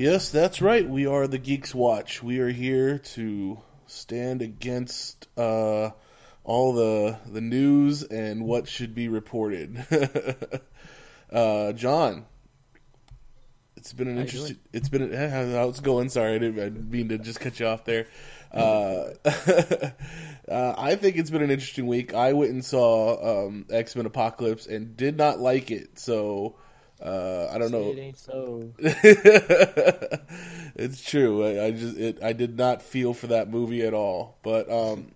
Yes, that's right. We are the Geeks Watch. We are here to stand against uh, all the the news and what should be reported. uh, John, it's been an How interesting. It's been a, how's it going? Sorry, I didn't, I didn't mean to just cut you off there. Uh, uh, I think it's been an interesting week. I went and saw um, X Men Apocalypse and did not like it. So uh, I don't know. It ain't so. it's true. I, I just it, I did not feel for that movie at all. But um,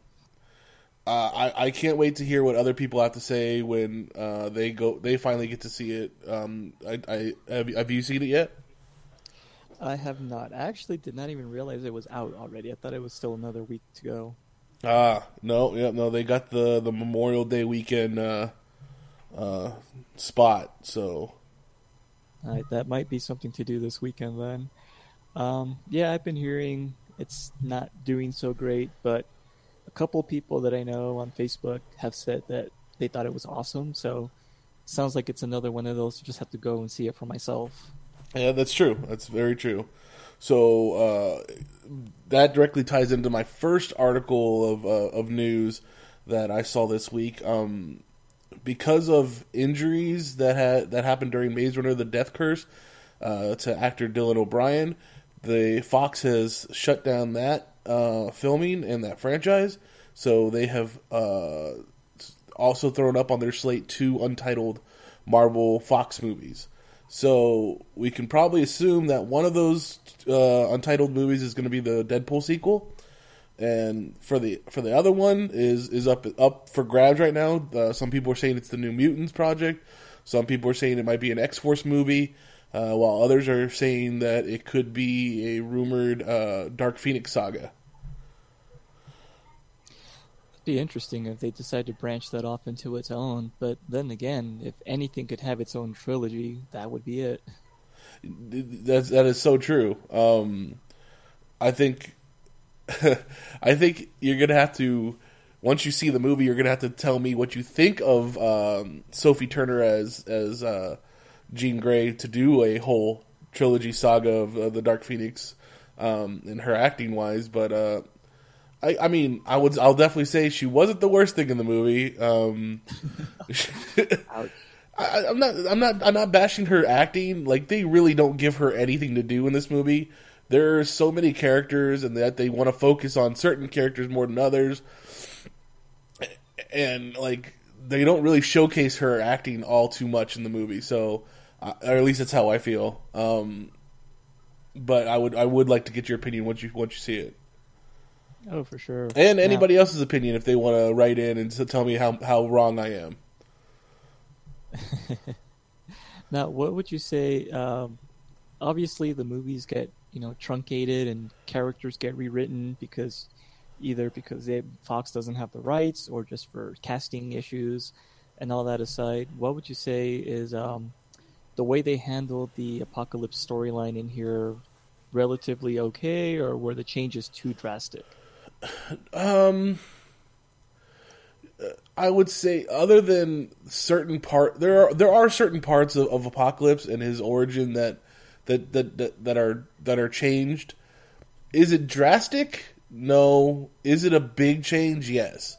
uh, I I can't wait to hear what other people have to say when uh, they go they finally get to see it. Um, I, I have, have you seen it yet? I have not. I actually did not even realize it was out already. I thought it was still another week to go. Ah, no, yeah, no. They got the the Memorial Day weekend uh, uh, spot. So That might be something to do this weekend then. Um, yeah, I've been hearing it's not doing so great, but a couple people that I know on Facebook have said that they thought it was awesome. So sounds like it's another one of those. You just have to go and see it for myself. Yeah, that's true. That's very true. So uh, that directly ties into my first article of uh, of news that I saw this week. Um, because of injuries that had that happened during Maze Runner: The Death Cure uh, to actor Dylan O'Brien, the Fox has shut down that uh, filming and that franchise. So they have uh, also thrown up on their slate two untitled Marvel Fox movies. So we can probably assume that one of those uh, untitled movies is going to be the Deadpool sequel, and for the for the other one is is up up for grabs right now. Uh, some people are saying it's the New Mutants project. Some people are saying it might be an X Force movie, uh, while others are saying that it could be a rumored uh, Dark Phoenix saga. It'd be interesting if they decide to branch that off into its own. But then again, if anything could have its own trilogy, that would be it. That's that is so true. Um, I think, I think you're gonna have to once you see the movie, you're gonna have to tell me what you think of um, Sophie Turner as as uh, Jean Grey to do a whole trilogy saga of uh, the Dark Phoenix um, and her acting wise. But uh, I, I mean, I would I'll definitely say she wasn't the worst thing in the movie. Um, I, I'm not. I'm not. I'm not bashing her acting. Like they really don't give her anything to do in this movie. There are so many characters, and that they want to focus on certain characters more than others. And like they don't really showcase her acting all too much in the movie. So, uh, or at least that's how I feel. Um, but I would. I would like to get your opinion once you once you see it, Oh, for sure. and Now- anybody else's opinion if they want to write in and tell me how how wrong I am. Now, what would you say? Um, obviously, the movies get you know truncated and characters get rewritten because either because they, Fox doesn't have the rights or just for casting issues and all that aside. What would you say is um, the way they handled the apocalypse storyline in here relatively okay, or were the changes too drastic? Um, I would say other than certain part, there are there are certain parts of, of Apocalypse and his origin that that, that that that are that are changed. Is it drastic? No. Is it a big change? Yes.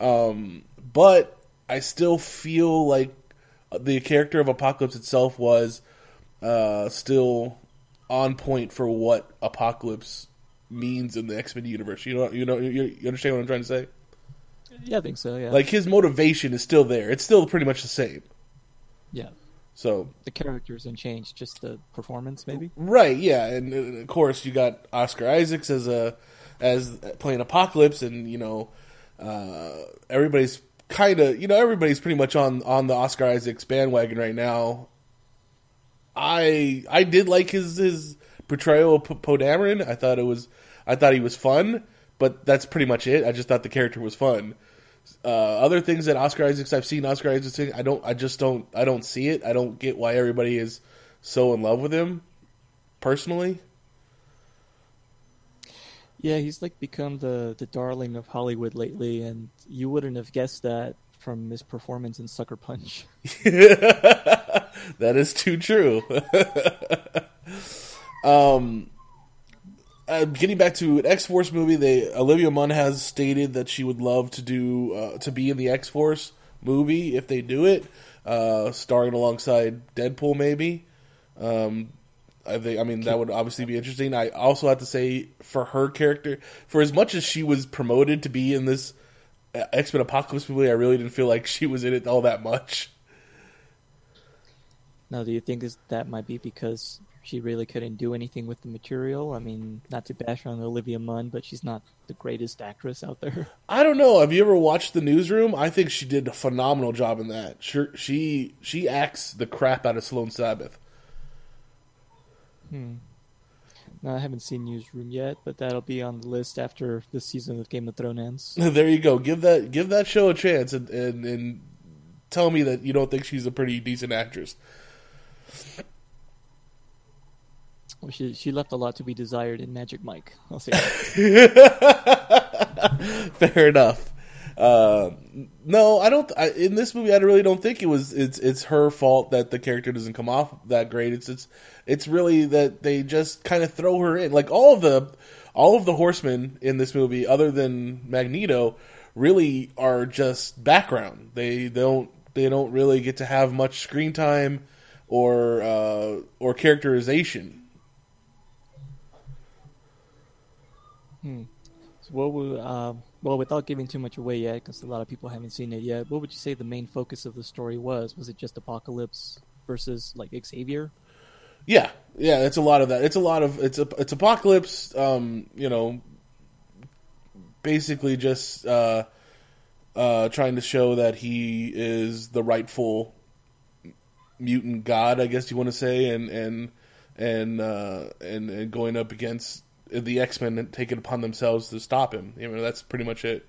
Um, but I still feel like the character of Apocalypse itself was uh, still on point for what Apocalypse means in the X Men universe. You know, you know, you, you understand what I'm trying to say? Yeah, I think so. Yeah. Like his motivation is still there. It's still pretty much the same. yeah. So The characters didn't change, just the performance, maybe. right, yeah, and, and of course you got Oscar Isaacs as a as playing Apocalypse, and you know uh, everybody's kind of you know everybody's pretty much on on the Oscar Isaacs bandwagon right now. I I did like his his portrayal of P- Poe Dameron. I thought it was I thought he was fun, but that's pretty much it. I just thought the character was fun. Uh, other things that Oscar Isaacs I've seen Oscar Isaacs I don't I just don't I don't see it. I don't get why everybody is so in love with him personally. Yeah, he's like become the the darling of Hollywood lately, and you wouldn't have guessed that from his performance in Sucker Punch. that is too true. um, uh, getting back to an X Force movie, they Olivia Munn has stated that she would love to do uh, to be in the X Force movie if they do it, uh, starring alongside Deadpool. Maybe. Um, I think. I mean, that would obviously be interesting. I also have to say, for her character, for as much as she was promoted to be in this X Men Apocalypse movie, I really didn't feel like she was in it all that much. Now, do you think that might be because she really couldn't do anything with the material? I mean, not to bash on Olivia Munn, but she's not the greatest actress out there. I don't know. Have you ever watched the newsroom? I think she did a phenomenal job in that. Sure, she she acts the crap out of Sloan Sabbith. Hmm. No, I haven't seen Newsroom yet, but that'll be on the list after this season of Game of Thrones ends. there you go. Give that give that show a chance and, and and tell me that you don't think she's a pretty decent actress. Well, she she left a lot to be desired in Magic Mike. I'll say. Fair enough. Uh, no, I don't. I, in this movie, I really don't think it was. It's it's her fault that the character doesn't come off that great. It's it's it's really that they just kind of throw her in. Like all of the all of the horsemen in this movie, other than Magneto, really are just background. They don't they don't really get to have much screen time or uh, or characterization. So what would, uh, well, without giving too much away yet, because a lot of people haven't seen it yet, what would you say the main focus of the story was? Was it just Apocalypse versus like Xavier? Yeah, yeah, it's a lot of that. It's a lot of it's a it's apocalypse. Um, you know, basically just uh, uh, trying to show that he is the rightful mutant god, I guess you want to say, and and and uh, and, and going up against the X Men take it upon themselves to stop him. You know, that's pretty much it.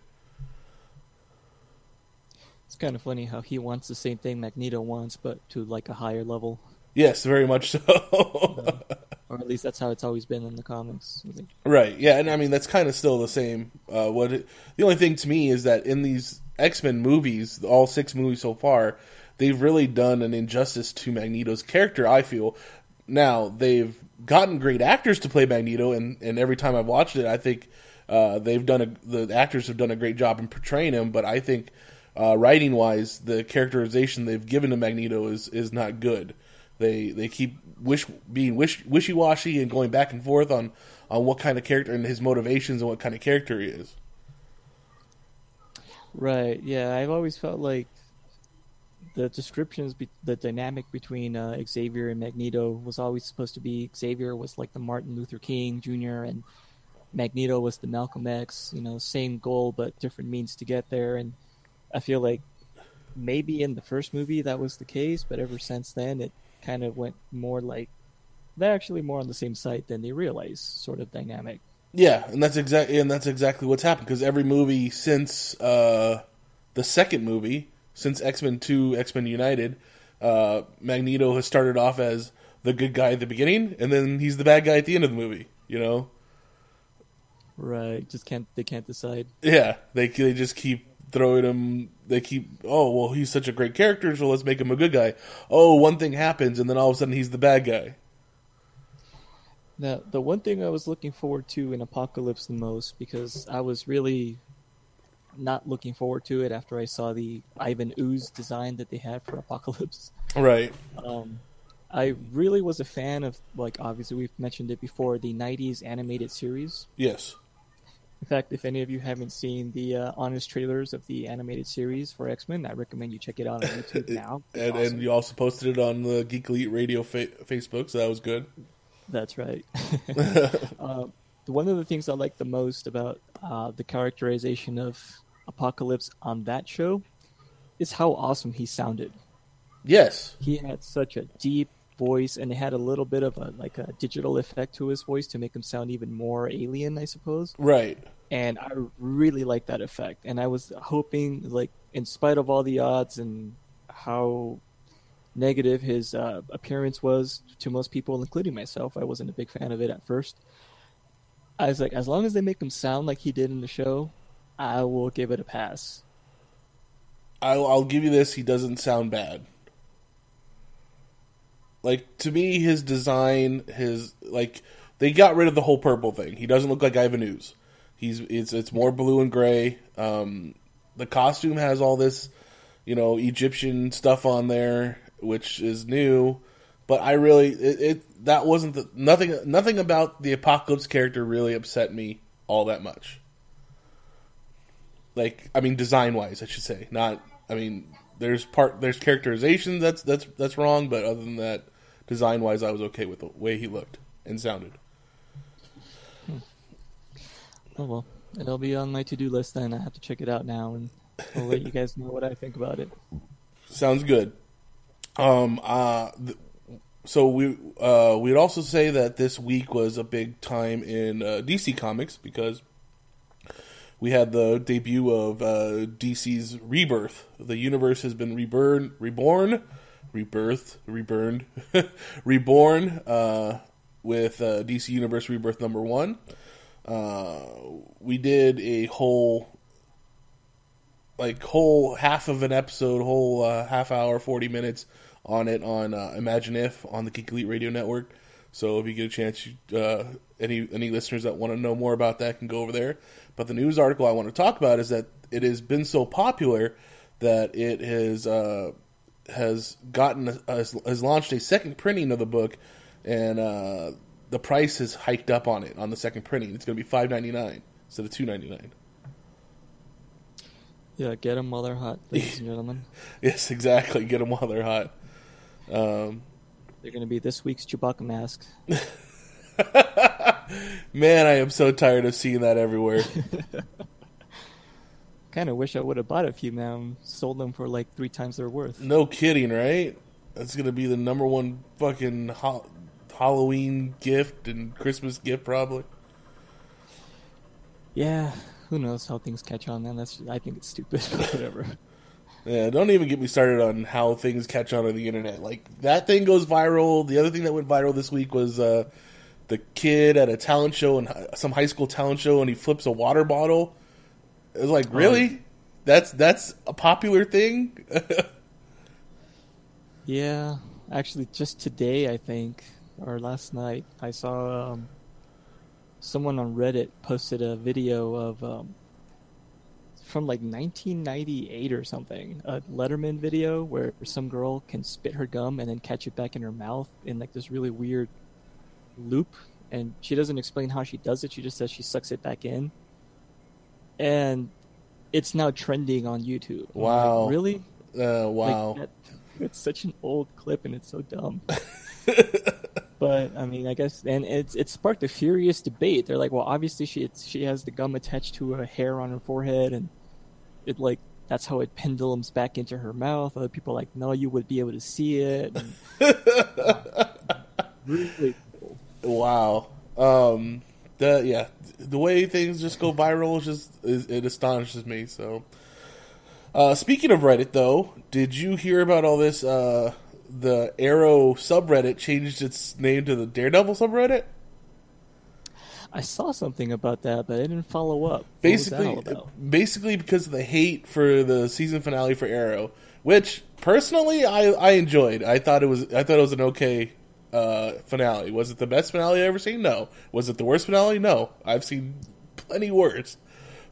It's kind of funny how he wants the same thing Magneto wants, but to like a higher level. Yes, very much so. Or at least that's how it's always been in the comics. Right. Yeah, and I mean that's kind of still the same. Uh, what it, the only thing to me is that in these X Men movies, all six movies so far, they've really done an injustice to Magneto's character. I feel now they've gotten great actors to play Magneto, and, and every time I've watched it, I think uh, they've done a, the actors have done a great job in portraying him. But I think uh, writing wise, the characterization they've given to Magneto is is not good. They they keep wish being wish wishy washy and going back and forth on on what kind of character and his motivations and what kind of character he is. Right. Yeah, I've always felt like the descriptions, be- the dynamic between uh, Xavier and Magneto was always supposed to be Xavier was like the Martin Luther King Jr. and Magneto was the Malcolm X. You know, same goal but different means to get there. And I feel like maybe in the first movie that was the case, but ever since then it kind of went more like they're actually more on the same side than they realize, sort of dynamic. Yeah, and that's exactly and that's exactly what's happened because every movie since uh, the second movie, since X Men Two, X Men United, uh, Magneto has started off as the good guy at the beginning, and then he's the bad guy at the end of the movie. You know, Right. Just can't they can't decide. yeah, they they just keep throwing him. They keep oh well, he's such a great character, so let's make him a good guy. Oh, one thing happens, and then all of a sudden he's the bad guy. Now, the one thing I was looking forward to in Apocalypse the most, because I was really not looking forward to it after I saw the Ivan Ooze design that they had for Apocalypse. Right. Um, I really was a fan of like obviously we've mentioned it before the '90s animated series. Yes. In fact, if any of you haven't seen the uh, honest trailers of the animated series for X Men, I recommend you check it out on YouTube now. And, awesome. and you also posted it on the Geek Elite Radio fa- Facebook, so that was good. That's right. uh, one of the things I like the most about uh, the characterization of Apocalypse on that show is how awesome he sounded. Yes. He had such a deep voice, and it had a little bit of a like a digital effect to his voice to make him sound even more alien, I suppose. Right. And I really liked that effect. And I was hoping, like, in spite of all the odds and how negative his uh, appearance was to most people, including myself, I wasn't a big fan of it at first. I was like, as long as they make him sound like he did in the show, I will give it a pass. I'll, I'll give you this. He doesn't sound bad. Like to me, his design, his like they got rid of the whole purple thing. He doesn't look like Ivan Ooze. He's it's it's more blue and gray. Um, the costume has all this, you know, Egyptian stuff on there, which is new. But I really it, it that wasn't the nothing nothing about the apocalypse character really upset me all that much. Like I mean, design wise, I should say. Not I mean, there's part there's characterization that's that's that's wrong, but other than that, design wise, I was okay with the way he looked and sounded. Oh well, it'll be on my to-do list then. I have to check it out now, and I'll let you guys know what I think about it. Sounds good. Um. Uh. Th- so we uh we'd also say that this week was a big time in uh, DC Comics because we had the debut of uh, DC's Rebirth. The universe has been reborn, reborn, rebirthed, reburned, reborn uh, with uh, DC Universe Rebirth number one. Uh, we did a whole like whole half of an episode, whole uh, half hour, forty minutes on it on uh, Imagine If on the Geek Elite Radio Network. So if you get a chance, you, any any listeners that want to know more about that can go over there. But the news article I want to talk about is that it has been so popular that it has uh, has gotten has, has launched a second printing of the book, and uh, the price has hiked up on it on the second printing. It's going to be five ninety nine instead of two ninety nine. Yeah, get them while they're hot, ladies and gentlemen. Yes, exactly. Get them while they're hot. Um, They're going to be this week's Chewbacca mask. man, I am so tired of seeing that everywhere. Kind of wish I would have bought a few now and sold them for like three times their worth. no kidding, right? That's going to be the number one fucking ho- Halloween gift and Christmas gift, probably. Yeah, who knows how things catch on, man. That's I think it's stupid, but whatever. Yeah, don't even get me started on how things catch on on the internet. Like that thing goes viral. The other thing that went viral this week was uh, the kid at a talent show and some high school talent show, and he flips a water bottle. It was like, really? That's that's a popular thing. Yeah, actually, just today, I think, or last night, I saw um, someone on Reddit posted a video of um, from like 1998 or something, a Letterman video where some girl can spit her gum and then catch it back in her mouth in like this really weird loop, and she doesn't explain how she does it. She just says she sucks it back in, and it's now trending on YouTube. I'm like, Wow. really? uh, Like, wow. that- it's such an old clip and it's so dumb. but I mean, I guess, and it's it sparked a furious debate. They're like, well, obviously she it's, she has the gum attached to a hair on her forehead, and it like that's how it pendulums back into her mouth. Other people are like, no, you would be able to see it. And, really. Wow. Um, the yeah, the way things just go viral is just is, it astonishes me. So, uh, speaking of Reddit, though, did you hear about all this? Uh, the Arrow subreddit changed its name to the Daredevil subreddit. I saw something about that, but I didn't follow up. Basically, basically because of the hate for the season finale for Arrow, which personally I, I enjoyed. I thought it was I thought it was an okay uh, finale. Was it the best finale I ever seen? No. Was it the worst finale? No. I've seen plenty worse.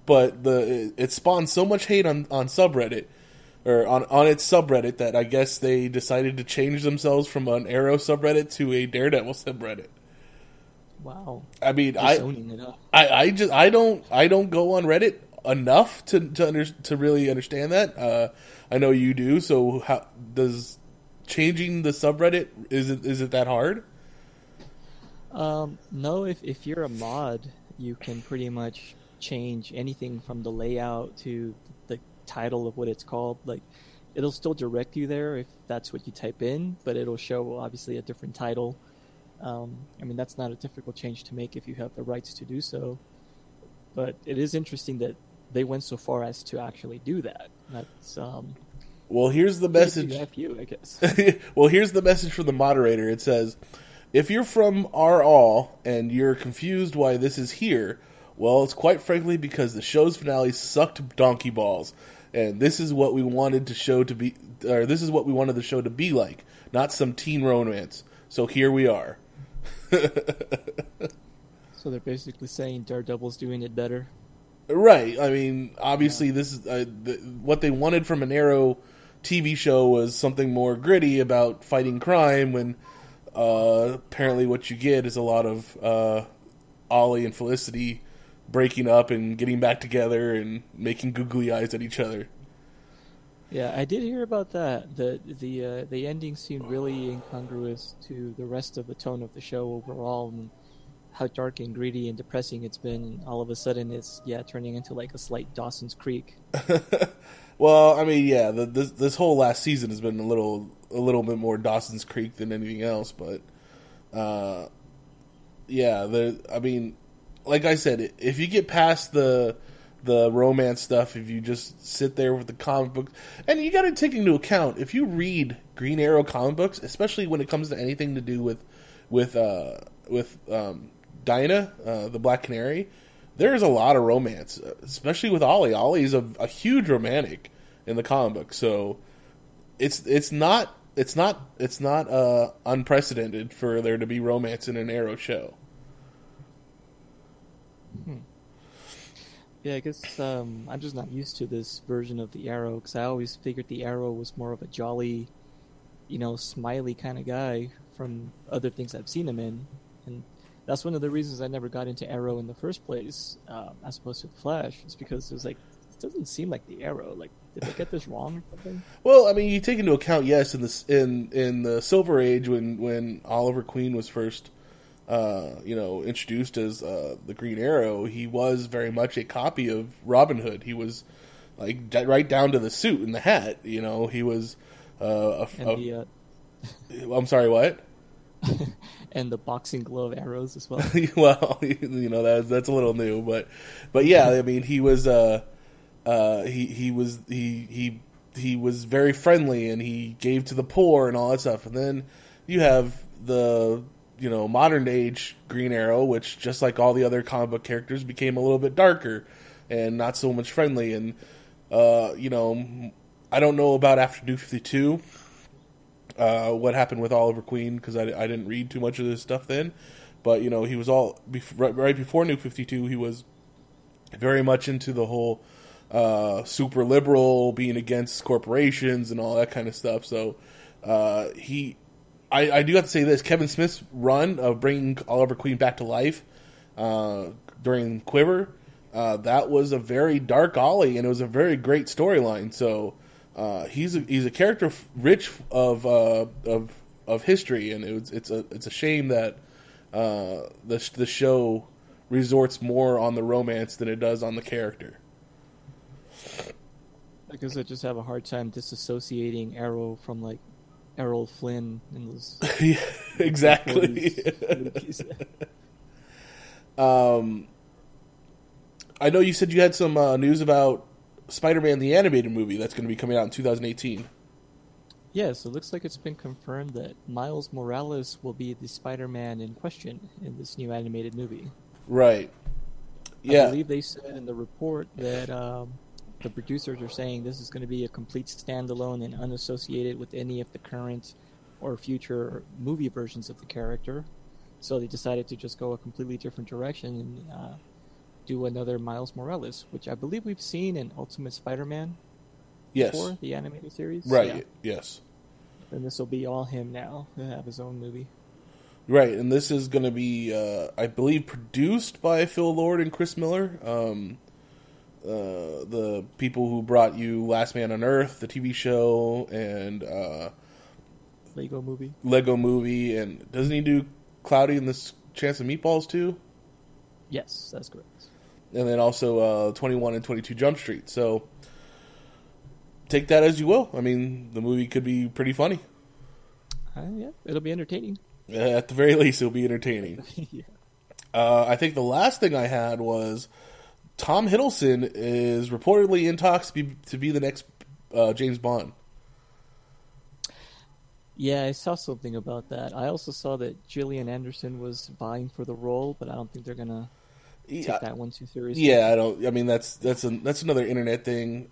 But the it, spawned so much hate on on subreddit or on on its subreddit that I guess they decided to change themselves from an Arrow subreddit to a Daredevil subreddit. Wow. I mean, I, owning it up. I I just I don't I don't go on Reddit enough to to under, to really understand that. Uh, I know you do. So how does changing the subreddit is it is it that hard? Um, no, if if you're a mod, you can pretty much change anything from the layout to the title of what it's called. Like, it'll still direct you there if that's what you type in, but it'll show obviously a different title. Um, I mean, that's not a difficult change to make if you have the rights to do so. But it is interesting that they went so far as to actually do that. That's um, Well, here's the message. You, I guess. well, here's the message from the moderator. It says, "If you're from R All and you're confused why this is here, well, it's quite frankly because the show's finale sucked donkey balls, and this is what we wanted to show to be, or this is what we wanted the show to be like, not some teen romance. So here we are." so they're basically saying Daredevil's doing it better. Right. I mean, obviously, this is uh, the, what they wanted from an Arrow TV show was something more gritty about fighting crime. When uh, apparently, what you get is a lot of uh, Ollie and Felicity breaking up and getting back together and making googly eyes at each other. Yeah, I did hear about that. The the uh, the ending seemed really incongruous to the rest of the tone of the show overall, and how dark and greedy and depressing it's been. And all of a sudden, it's yeah turning into like a slight Dawson's Creek. well, I mean, yeah, the, this this whole last season has been a little a little bit more Dawson's Creek than anything else, but uh, yeah, the I mean, like I said, if you get past the the romance stuff, if you just sit there with the comic book, and you got to take into account if you read Green Arrow comic books, especially when it comes to anything to do with with uh, with um, Dinah, uh, the Black Canary, there's a lot of romance, especially with Ollie. Ollie's a, a huge romantic in the comic book, so it's it's not it's not it's not uh, unprecedented for there to be romance in an Arrow show. Hmm. Yeah, I guess um, I'm just not used to this version of the Arrow because I always figured the Arrow was more of a jolly, you know, smiley kind of guy from other things I've seen him in, that's one of the reasons I never got into Arrow in the first place, um, as opposed to Flash. is because it was like it doesn't seem like the Arrow. Like, did I get this wrong or something? Well, I mean, you take into account, yes, in this in in the Silver Age when when Oliver Queen was first. Uh, you know, introduced as uh, the Green Arrow, he was very much a copy of Robin Hood. He was like right down to the suit and the hat. You know, he was. Uh, a, and the, uh, I'm sorry, what? and the boxing glove arrows as well. well, you know that's that's a little new, but but yeah, I mean he was uh uh he he was he he he was very friendly and he gave to the poor and all that stuff. And then you have the you know modern age Green Arrow, which just like all the other comic book characters became a little bit darker and not so much friendly. And uh, you know, I don't know about after New Fifty Two uh, what happened with Oliver Queen because I, I didn't read too much of this stuff then. But you know, he was all right, right before New Fifty Two. He was very much into the whole uh, super liberal, being against corporations and all that kind of stuff. So uh, he, I, I, do have to say this: Kevin Smith's run of bringing Oliver Queen back to life uh, during Quiver, uh, that was a very dark Ollie, and it was a very great storyline. So uh, he's a, he's a character rich of uh, of of history, and it's it's a it's a shame that uh, the the show resorts more on the romance than it does on the character. I guess I just have a hard time disassociating Arrow from like Errol Flynn in those. yeah, exactly. um, I know you said you had some uh, news about Spider-Man the animated movie that's going to be coming out in 2018. Yeah, so it looks like it's been confirmed that Miles Morales will be the Spider-Man in question in this new animated movie. Right. Yeah. I believe they said in the report that um, the producers are saying this is going to be a complete standalone and unassociated with any of the current or future movie versions of the character. So they decided to just go a completely different direction and uh, do another Miles Morales, which I believe we've seen in Ultimate Spider-Man. Yes. before the animated series. Right. Yeah. Yes. And this will be all him now. He'll have his own movie. Right, and this is going to be, uh, I believe, produced by Phil Lord and Chris Miller, um, uh, the people who brought you Last Man on Earth, the TV show, and uh, Lego movie. Lego Movie, and doesn't he do Cloudy and the Chance of Meatballs too? Yes, that's correct. And then also uh, Twenty One and Twenty Two Jump Street. So take that as you will. I mean, the movie could be pretty funny. Uh, yeah, it'll be entertaining. Uh, At the very least, it'll be entertaining. yeah. Uh, I think the last thing I had was Tom Hiddleston is reportedly in talks to be, to be the next uh, James Bond. Yeah, I saw something about that. I also saw that Gillian Anderson was vying for the role, but I don't think they're gonna take Yeah, that one too seriously. yeah, I don't. I mean, that's that's a, that's another internet thing.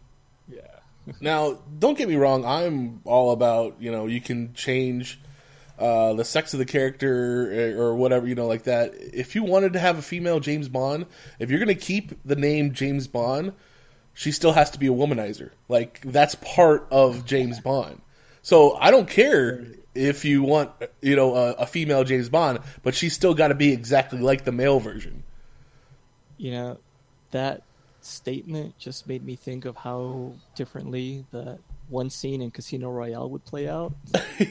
Yeah. Now, don't get me wrong. I'm all about you know you can change uh, the sex of the character or whatever you know like that. If you wanted to have a female James Bond, if you're going to keep the name James Bond, she still has to be a womanizer. Like that's part of James Bond. So I don't care if you want you know a, a female James Bond, but she's still got to be exactly like the male version. You know, that statement just made me think of how differently the one scene in Casino Royale would play out. yeah,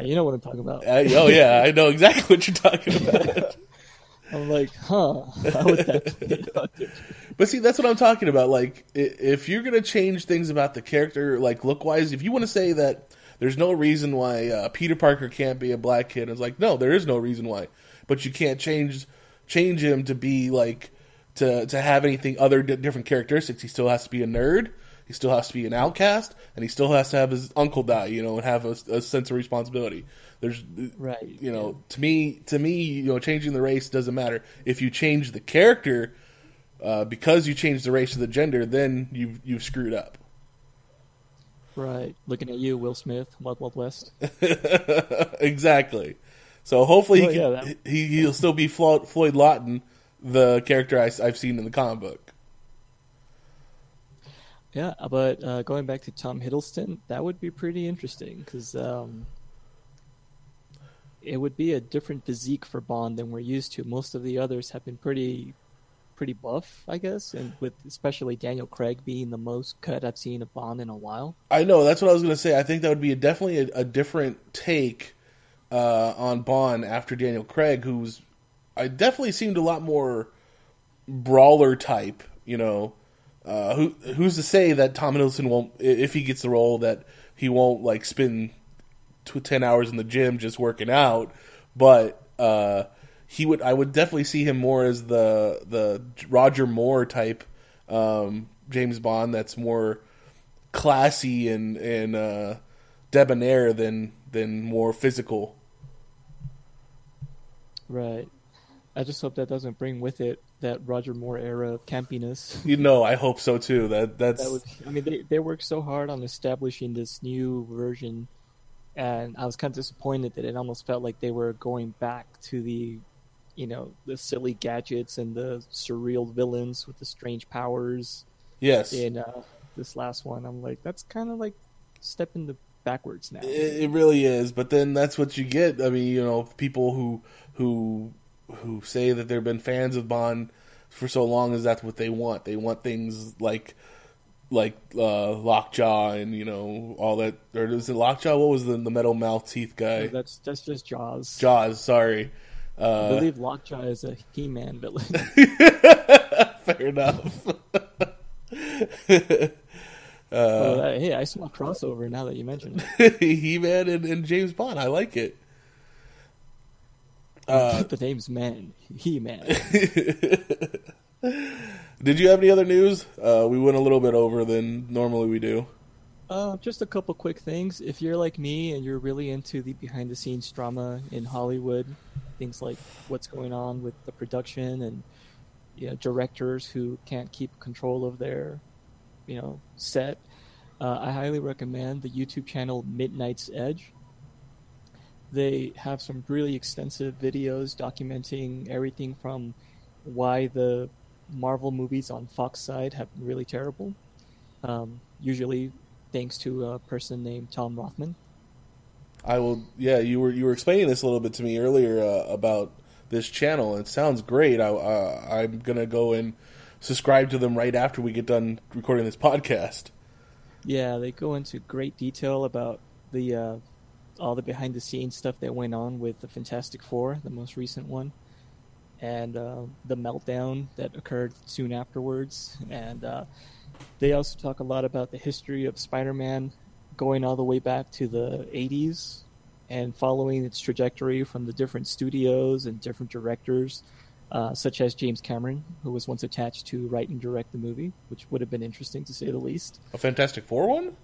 you know what I'm talking about. I, oh yeah, I know exactly what you're talking about. I'm like, huh? How would that? But see, that's what I'm talking about. Like, if you're gonna change things about the character, like look wise, if you want to say that there's no reason why uh, Peter Parker can't be a black kid, it's like no, there is no reason why. But you can't change change him to be like to to have anything other di- different characteristics. He still has to be a nerd. He still has to be an outcast, and he still has to have his uncle die, you know, and have a, a sense of responsibility. There's, Right. you know, to me, to me, you know, changing the race doesn't matter. If you change the character, uh, because you changed the race or the gender, then you've you've screwed up. Right. Looking at you, Will Smith, Wild Wild West. exactly. So hopefully he, Well, can, yeah, that- he he'll still be Flo- Floyd Lawton, the character I, have seen in the comic book. Yeah, but uh, going back to Tom Hiddleston, that would be pretty interesting because um, it would be a different physique for Bond than we're used to. Most of the others have been pretty, pretty buff, I guess, and with especially Daniel Craig being the most cut I've seen of Bond in a while. I know that's what I was going to say. I think that would be a, definitely a, a different take uh, on Bond after Daniel Craig, who's I definitely seemed a lot more brawler type. You know, uh, who who's to say that Tom Hiddleston won't, if he gets the role, that he won't like spend tw- ten hours in the gym just working out, but. Uh, he would. I would definitely see him more as the the Roger Moore type um, James Bond. That's more classy and and uh, debonair than than more physical. Right. I just hope that doesn't bring with it that Roger Moore era of campiness. You know, I hope so too. That that's That would, I mean, they they worked so hard on establishing this new version, and I was kind of disappointed that it almost felt like they were going back to the, you know, the silly gadgets and the surreal villains with the strange powers yes. in uh, this last one. I'm like, that's kind of like stepping the backwards now. It, it really is, but then that's what you get. I mean, you know, people who who who say that they've been fans of Bond for so long is that's what they want. They want things like like uh, Lockjaw and you know all that. Or is it Lockjaw? What was the the metal mouth teeth guy? that's that's just Jaws. Jaws. Sorry. I Uh, believe Lockjaw is a He-Man villain. fair enough. oh, that- hey, I saw a crossover now that you mentioned it. He Man and, and James Bond. I like it. Uh, the name's Man. He-Man. Did you have any other news? Uh, we went a little bit over than normally we do. Uh, just a couple quick things. If you're like me and you're really into the behind the scenes drama in Hollywood, things like what's going on with the production and you know, directors who can't keep control of their you know set, uh, I highly recommend the YouTube channel Midnight's Edge. They have some really extensive videos documenting everything from why the Marvel movies on Fox side have been really terrible Um, usually, thanks to a person named Tom Rothman. I will. Yeah, you were you were explaining this a little bit to me earlier uh, about this channel. It sounds great. I, uh, I'm gonna go and subscribe to them right after we get done recording this podcast. Yeah, they go into great detail about the uh, all the behind the scenes stuff that went on with the Fantastic Four, the most recent one, and uh, the meltdown that occurred soon afterwards. And uh, they also talk a lot about the history of Spider-Man, going all the way back to the '80s and following its trajectory from the different studios and different directors. Uh, such as James Cameron, who was once attached to write and direct the movie, which would have been interesting to say the least. A Fantastic Four one?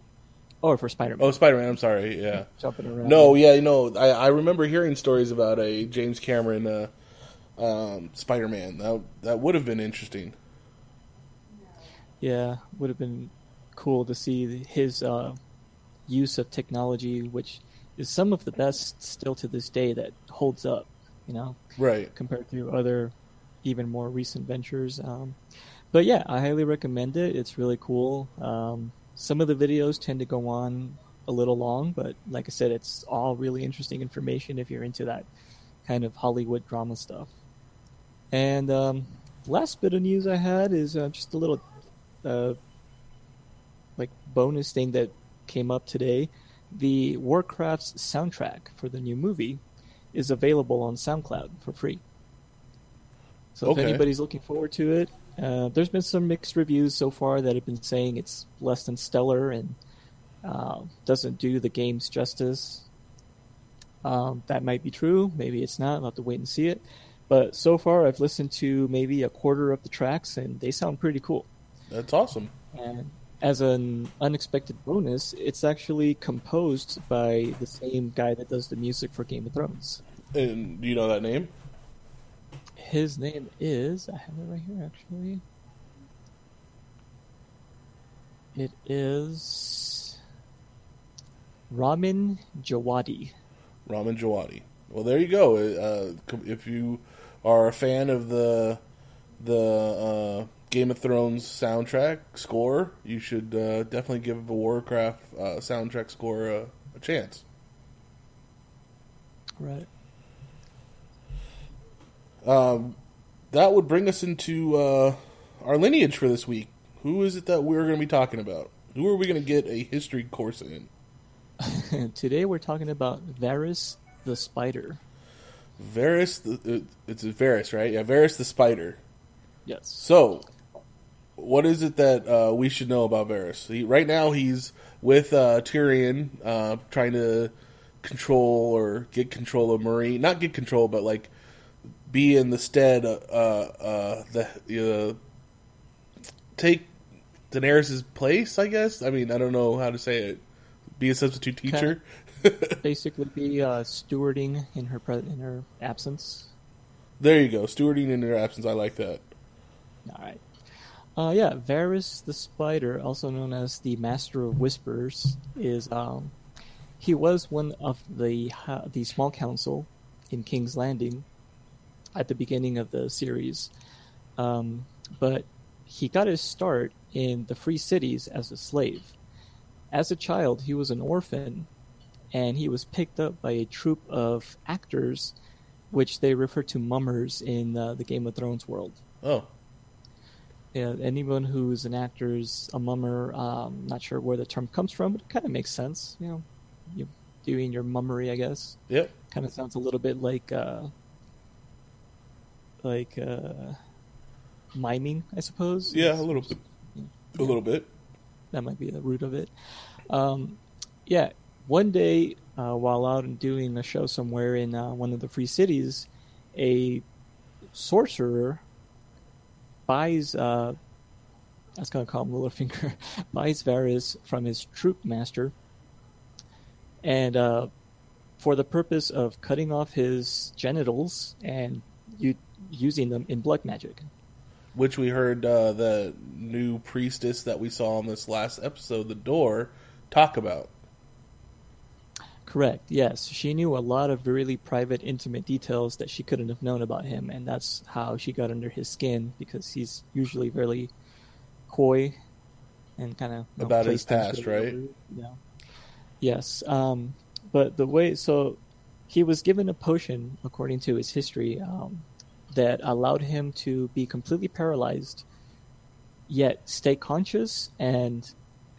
Or for Spider Man. Oh, Spider Man. I'm sorry. Yeah. Jumping around. No, yeah, you know, I, I remember hearing stories about a James Cameron uh, um, Spider Man. That that would have been interesting. Yeah, would have been cool to see his uh, use of technology, which is some of the best still to this day that holds up. You know, Right. compared to other even more recent ventures. Um, but yeah, I highly recommend it. It's really cool. Um, some of the videos tend to go on a little long, but like I said, it's all really interesting information if you're into that kind of Hollywood drama stuff. And um, last bit of news I had is uh, just a little uh, like bonus thing that came up today. The Warcraft's soundtrack for the new movie is available on SoundCloud for free. So Okay. if anybody's looking forward to it, uh, there's been some mixed reviews so far that have been saying it's less than stellar and uh, doesn't do the game's justice. Um, that might be true. Maybe it's not. I'll have to wait and see it. But so far, I've listened to maybe a quarter of the tracks, and they sound pretty cool. That's awesome. And as an unexpected bonus, it's actually composed by the same guy that does the music for Game of Thrones. And do you know that name? His name is I have it right here actually. It is Ramin Djawadi. Ramin Djawadi. Well, there you go. Uh, if you are a fan of the the uh, Game of Thrones soundtrack score, you should uh, definitely give the Warcraft uh, soundtrack score a, a chance. Right. Um, that would bring us into uh, our lineage for this week. Who is it that we're going to be talking about? Who are we going to get a history course in? Today we're talking about Varys the Spider. Varys, the, it's Varys, right? Yeah, Varys the Spider. Yes. So, what is it that uh, we should know about Varys? He, right now, he's with uh, Tyrion, uh, trying to control or get control of Meereen. Not get control, but like be in the stead. Uh, uh, the uh, take Daenerys' place. I guess. I mean, I don't know how to say it. Be a substitute teacher. Basically, be uh, stewarding in her pre- in her absence. there you go. Stewarding in her absence. I like that. All right. Uh, yeah, Varys the Spider, also known as the Master of Whispers, is um, he was one of the ha- the small council in King's Landing at the beginning of the series, um, but he got his start in the Free Cities as a slave. As a child, he was an orphan, and he was picked up by a troupe of actors, which they refer to mummers in uh, the Game of Thrones world. Oh, Yeah, anyone who's an actor is a mummer. Um, not sure where the term comes from, but it kind of makes sense. You know, you doing your mummery, I guess. yep. Kind of sounds a little bit like, uh, like uh, miming, I suppose. Yeah, a little bit. A little bit. That might be the root of it. Um, yeah, one day uh, while out and doing a show somewhere in uh, one of the free cities, a sorcerer buys. Uh, I was gonna call him Littlefinger. buys Varys from his troupe master, and uh, for the purpose of cutting off his genitals and u- using them in blood magic. which we heard uh, the new priestess that we saw on this last episode, the door, talk about. Correct. Yes, she knew a lot of really private, intimate details that she couldn't have known about him, and that's how she got under his skin because he's usually very coy and kind of you know, About his past, right? over, you know. Yes, um, but the way so he was given a potion according to his history um, that allowed him to be completely paralyzed, yet stay conscious and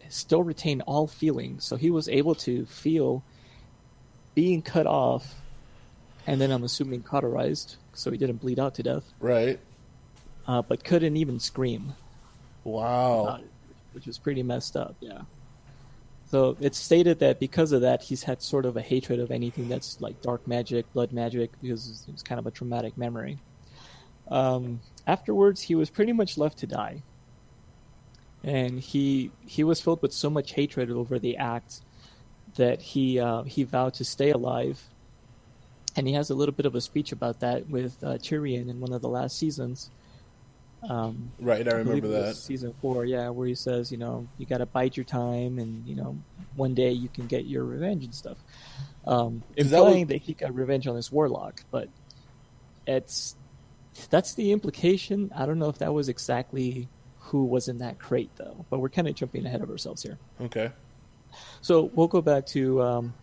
still retain all feelings. So he was able to feel being cut off, and then I'm assuming cauterized, so he didn't bleed out to death, Right. uh, but couldn't even scream Wow. it, which was pretty messed up. Yeah. So it's stated that because of that, he's had sort of a hatred of anything that's like dark magic, blood magic, because it was kind of a traumatic memory. Um, afterwards, he was pretty much left to die, and he he was filled with so much hatred over the act that he uh, he vowed to stay alive. And he has a little bit of a speech about that with uh, Tyrion in one of the last seasons. Um, Right. I remember was that. season four, yeah, where he says, you know, you got to bide your time, and you know, one day you can get your revenge and stuff. Um, Is that implying that, he got revenge on this warlock, but it's that's the implication. I don't know if that was exactly who was in that crate, though. But we're kind of jumping ahead of ourselves here. Okay. So we'll go back to um,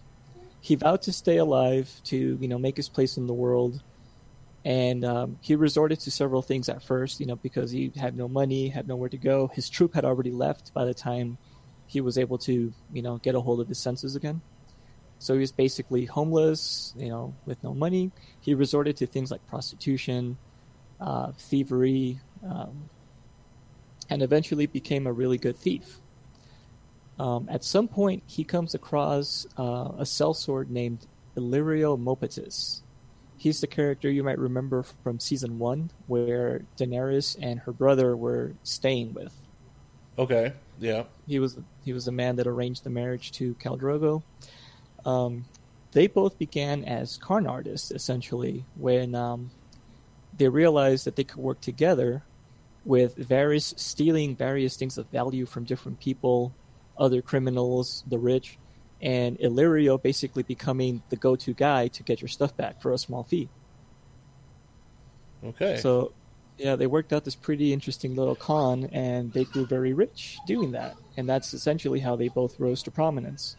he vowed to stay alive to you know make his place in the world, and um, he resorted to several things at first, you know, because he had no money, had nowhere to go. His troupe had already left by the time he was able to you know get a hold of his senses again. So he was basically homeless, you know, with no money. He resorted to things like prostitution, uh, thievery, um, and eventually became a really good thief. Um, at some point, he comes across uh, a sellsword named Illyrio Mopatis. He's the character you might remember from season one, where Daenerys and her brother were staying with. Okay. Yeah. He was he was the man that arranged the marriage to Khal Drogo. Um, they both began as carn artists, essentially, when um, they realized that they could work together with Varys stealing various things of value from different people, other criminals, the rich, and Illyrio basically becoming the go-to guy to get your stuff back for a small fee. Okay. So, yeah, they worked out this pretty interesting little con, and they grew very rich doing that. And that's essentially how they both rose to prominence.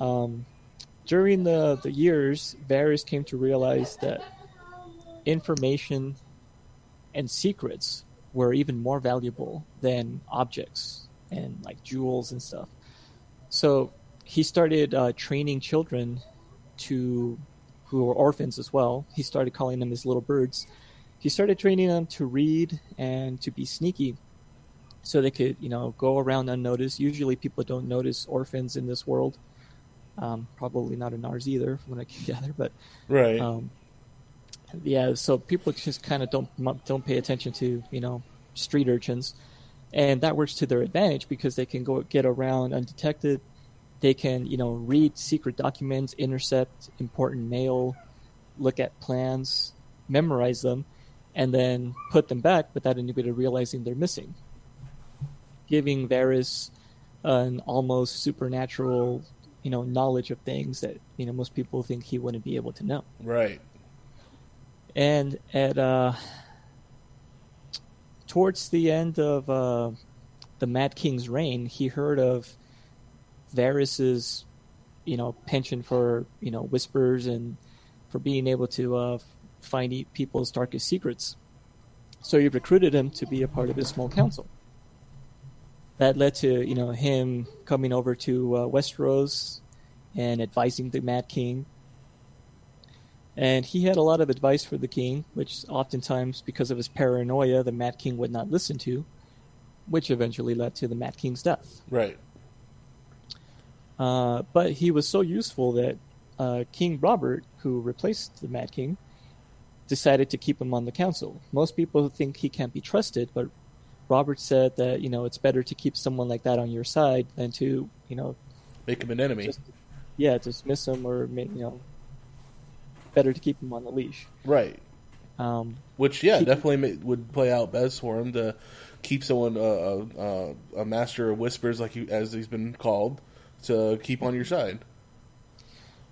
Um, during the, the years, Varys came to realize that information and secrets were even more valuable than objects and like jewels and stuff. So he started uh, training children to who were orphans as well. He started calling them his little birds. He started training them to read and to be sneaky, so they could you know go around unnoticed. Usually, people don't notice orphans in this world. Um, probably not in ours either, from what I can gather. But right. um, yeah, so people just kind of don't don't pay attention to you know street urchins, and that works to their advantage because they can go get around undetected. They can you know read secret documents, intercept important mail, look at plans, memorize them, and then put them back without anybody realizing they're missing, giving Varys an almost supernatural you know knowledge of things that you know most people think he wouldn't be able to know. right. And at uh, towards the end of uh, the Mad King's reign, he heard of Varys's, you know, penchant for you know whispers and for being able to uh, find people's darkest secrets. So he recruited him to be a part of his small council. That led to you know him coming over to uh, Westeros and advising the Mad King and he had a lot of advice for the king, which oftentimes, because of his paranoia, the Mad King would not listen to, which eventually led to the Mad King's death. Right. Uh, but he was so useful that uh, King Robert, who replaced the Mad King, decided to keep him on the council. Most people think he can't be trusted, but Robert said that you know it's better to keep someone like that on your side than to you know Make him an enemy. just yeah dismiss him or you know better to keep him on the leash. right. Um, Which, yeah, definitely ma- would play out best for him to keep someone uh, uh, uh, a master of whispers, like he, as he's been called, to keep on your side.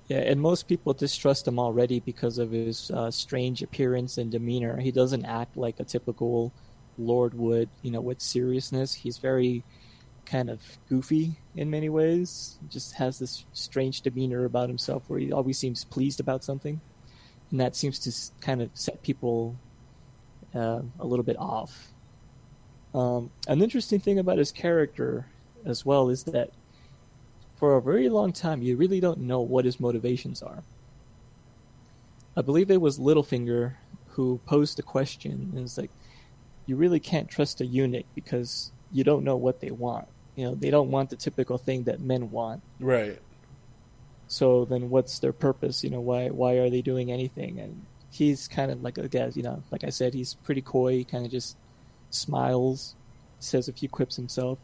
Yeah, and most people distrust him already because of his uh, strange appearance and demeanor. He doesn't act like a typical lord would, you know, with seriousness. He's very kind of goofy in many ways. He Just has this strange demeanor about himself where he always seems pleased about something, and that seems to kind of set people uh, a little bit off. Um, an interesting thing about his character as well is that for a very long time you really don't know what his motivations are. I believe it was Littlefinger who posed the question and it's like you really can't trust a eunuch because you don't know what they want. You know, they don't want the typical thing that men want. Right. So then what's their purpose? You know, why why are they doing anything? And he's kind of like a guy, you know, like I said, he's pretty coy, he kind of just smiles, says a few quips himself.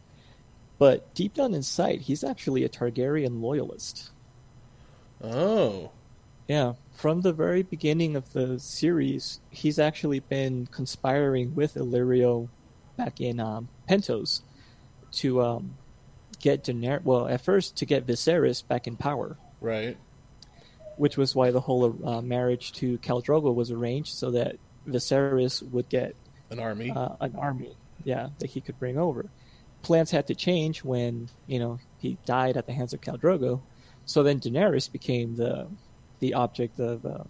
But deep down inside, he's actually a Targaryen loyalist. Oh. Yeah, from the very beginning of the series, he's actually been conspiring with Illyrio back in um, Pentos to um, get Daenerys. Well, at first to get Viserys back in power, Right. which was why the whole uh, marriage to Khal Drogo was arranged, so that Viserys would get An army. uh, an army, yeah, that he could bring over. Plans had to change when you know he died at the hands of Khal Drogo, so then Daenerys became the the object of uh,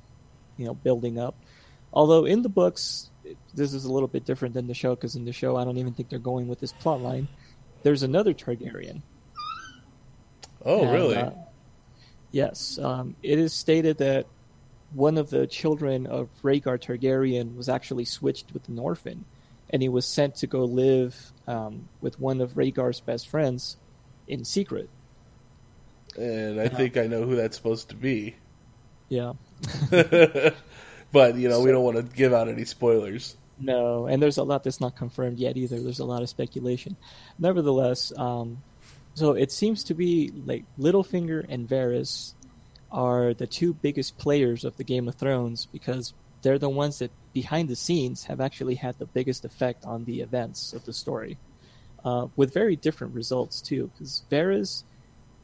you know building up. Although in the books, this is a little bit different than the show because in the show, I don't even think they're going with this plot line. There's another Targaryen. oh, And, really? uh, yes. Um, it is stated that one of the children of Rhaegar Targaryen was actually switched with an orphan, and he was sent to go live um, with one of Rhaegar's best friends in secret. and I think I know who that's supposed to be. Yeah. but, you know, we don't want to give out any spoilers. No, and there's a lot that's not confirmed yet either. There's a lot of speculation. Nevertheless, um, so it seems to be like Littlefinger and Varys are the two biggest players of the Game of Thrones because they're the ones that behind the scenes have actually had the biggest effect on the events of the story, uh, with very different results too. Because Varys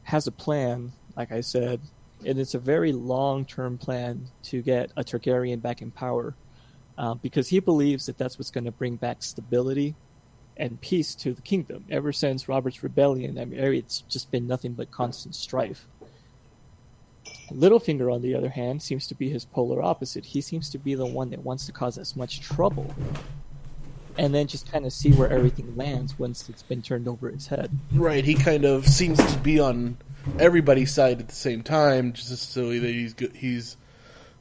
has a plan, like I said, and it's a very long-term plan to get a Targaryen back in power uh, because he believes that that's what's going to bring back stability and peace to the kingdom. Ever since Robert's rebellion, I mean, it's just been nothing but constant strife. Littlefinger, on the other hand, seems to be his polar opposite. He seems to be the one that wants to cause as much trouble, and then just kind of see where everything lands once it's been turned over its head. Right. He kind of seems to be on everybody's side at the same time, just so that he's good, he's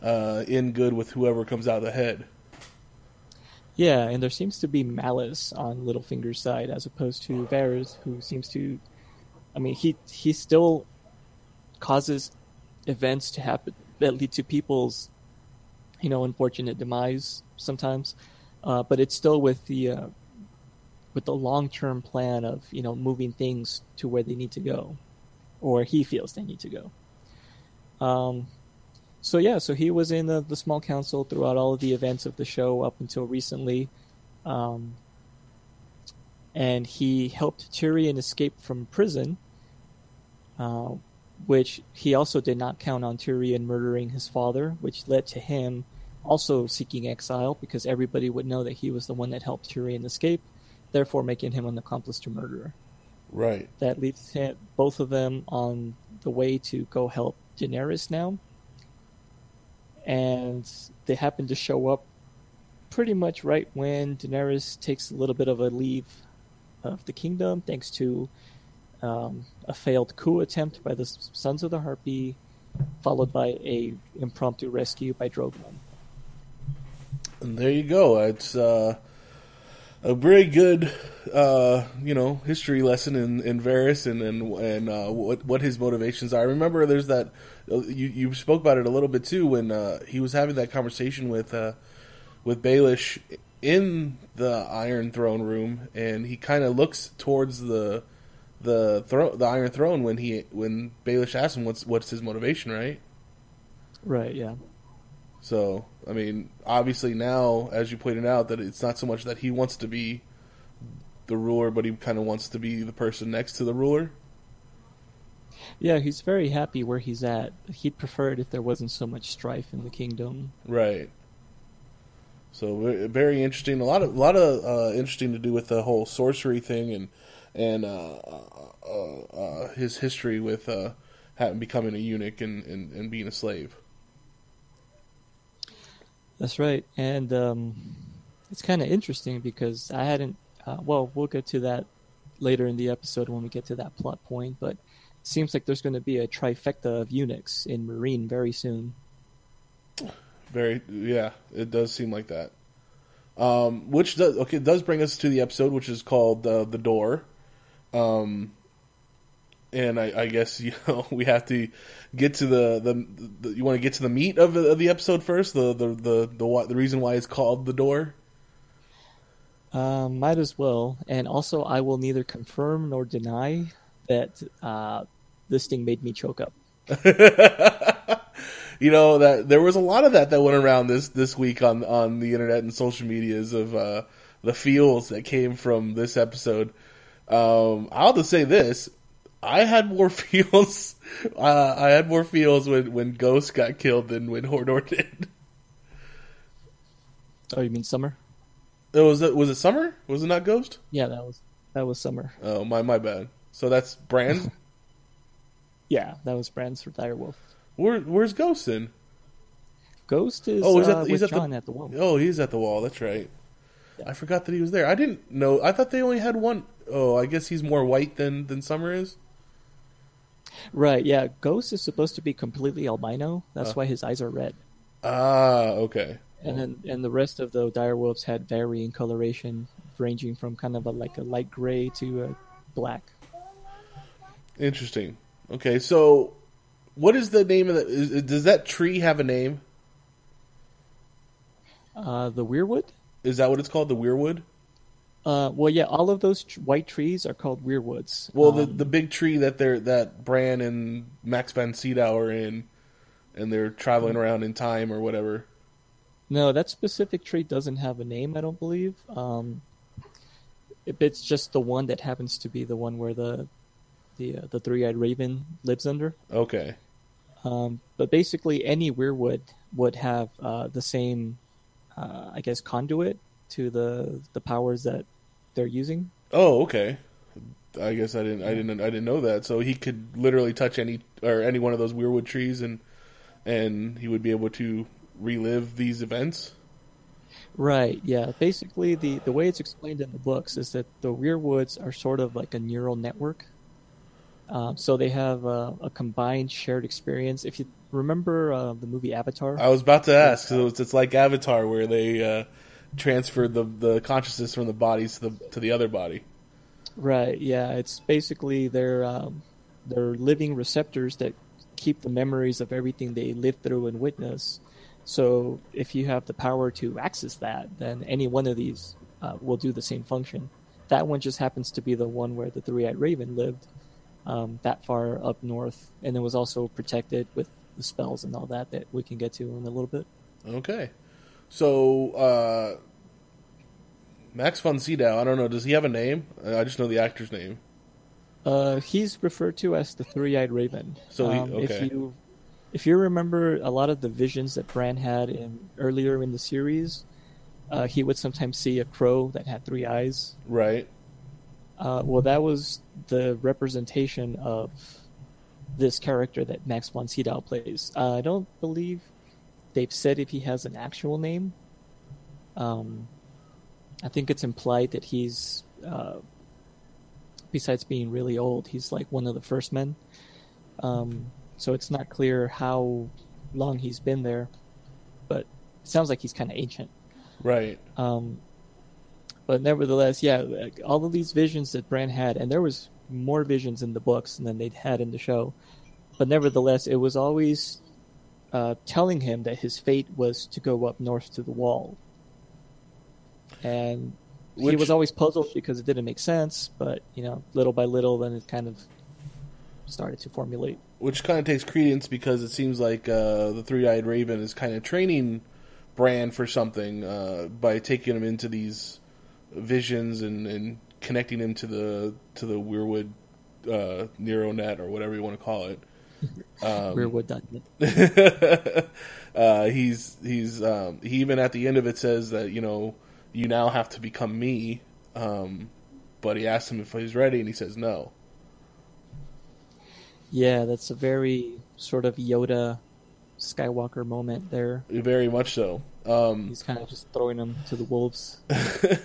uh, in good with whoever comes out ahead. Yeah, and there seems to be malice on Littlefinger's side as opposed to Varys, who seems to, I mean, he he still causes events to happen that lead to people's, you know, unfortunate demise sometimes, uh, but it's still with the uh, with the long term plan of you know moving things to where they need to go, or he feels they need to go. Um, so yeah, so he was in the, the small council throughout all of the events of the show up until recently, um, and he helped Tyrion escape from prison, uh, which he also did not count on Tyrion murdering his father, which led to him also seeking exile because everybody would know that he was the one that helped Tyrion escape, therefore making him an accomplice to murder. Right. That leads to both of them on the way to go help Daenerys now and they happen to show up pretty much right when Daenerys takes a little bit of a leave of the kingdom, thanks to um, a failed coup attempt by the Sons of the Harpy, followed by a impromptu rescue by Drogon. And there you go. It's uh, a very good, uh, you know, history lesson in, in Varys and and, and uh, what what his motivations are. I remember there's that you you spoke about it a little bit too when uh, he was having that conversation with uh, with Baelish in the Iron Throne room, and he kind of looks towards the the throne, the Iron Throne when he when Baelish asks him what's what's his motivation, right? Right, yeah. So, I mean, obviously now, as you pointed out, that it's not so much that he wants to be the ruler, but he kind of wants to be the person next to the ruler. Yeah, he's very happy where he's at. He'd prefer it if there wasn't so much strife in the kingdom. Right. So very interesting. A lot of a lot of uh, interesting to do with the whole sorcery thing and and uh, uh, uh, his history with uh, having, becoming a eunuch and, and, and being a slave. That's right, and um, it's kind of interesting because I hadn't. Uh, well, we'll get to that later in the episode when we get to that plot point, but seems like there's going to be a trifecta of eunuchs in Meereen very soon. Very, yeah, it does seem like that. Um, which does okay does bring us to the episode, which is called uh, the door. Um, and I, I guess you know we have to get to the the, the you want to get to the meat of, the- of the episode first. The the the the, why, the reason why it's called the door. Um, might as well, and also I will neither confirm nor deny that uh, this thing made me choke up. you know that there was a lot of that that went around this this week on on the internet and social medias of uh, the feels that came from this episode. Um, I'll just say this: I had more feels. Uh, I had more feels when when Ghost got killed than when Hodor did. Oh, you mean summer? It was it was it Summer? Was it not Ghost? Yeah, that was that was summer. Oh my my bad. So that's Bran's. Yeah, that was Bran's for Direwolf. Where where's Ghost in? Ghost is Oh, he's uh, at he's with at Jon the at the wall. oh he's at the wall. That's right. I forgot that he was there. I didn't know. I thought they only had one. Oh, I guess he's more white than than Summer is. Right, yeah. Ghost is supposed to be completely albino. That's Uh. why his eyes are red. Ah, okay. And then and the rest of the direwolves had varying coloration, ranging from kind of a, like a light gray to a black. Interesting. Okay, so what is the name of the? Is, does that tree have a name? Uh, the weirwood. Is that what it's called? The weirwood. Uh, well, yeah, all of those tr- white trees are called weirwoods. Well, the Um, the big tree that they're that Bran and Max von Sydow are in, and they're traveling around in time or whatever. no, that specific tree doesn't have a name. I don't believe. Um, it, it's just the one that happens to be the one where the the uh, the three eyed raven lives under. Okay. Um, but basically, any weirwood would have uh, the same, uh, I guess, conduit to the the powers that they're using. Oh, okay. I guess I didn't. I didn't. I didn't know that. So he could literally touch any or any one of those weirwood trees, and and he would be able to relive these events. Right. Yeah. Basically, the the way it's explained in the books is that the weirwoods are sort of like a neural network. Um, so they have uh, a combined shared experience. If you remember uh, the movie Avatar, I was about to ask. So it's, it's like Avatar, where they uh, transferred the the consciousness from the bodies to the to the other body. Right. Yeah. It's basically their um, their living receptors that keep the memories of everything they lived through and witness. So if you have the power to access that, then any one of these uh, will do the same function. That one just happens to be the one where the three-eyed raven lived, um, that far up north, and it was also protected with the spells and all that that we can get to in a little bit. Okay, so uh, Max von Sydow. I don't know. Does he have a name? I just know the actor's name. Uh, he's referred to as the three-eyed raven. So he- um, okay. if you if you remember a lot of the visions that Bran had in earlier in the series, uh, he would sometimes see a crow that had three eyes. Right. Uh, well, that was the representation of this character that Max von Sydow plays. Uh, I don't believe they've said if he has an actual name. Um, I think it's implied that he's, uh, besides being really old, he's like one of the first men. Um, so it's not clear how long he's been there, but it sounds like he's kind of ancient. Right. Um, but nevertheless, yeah, like, all of these visions that Bran had, and there was more visions in the books than they'd had in the show. But nevertheless, it was always uh, telling him that his fate was to go up north to the wall. And he was always puzzled because it didn't make sense. But you know, little by little, then it kind of started to formulate. Which kind of takes credence because it seems like uh, the three-eyed raven is kind of training Bran for something uh, by taking him into these visions and, and connecting him to the to the Weirwood uh, neural net or whatever you want to call it. Um, Weirwood uh, he's he's um, he even at the end of it says that you know you now have to become me, um, but he asks him if he's ready, and he says no. Yeah, that's a very sort of Yoda Skywalker moment there. Very much so. Um, He's kind of just throwing them to the wolves.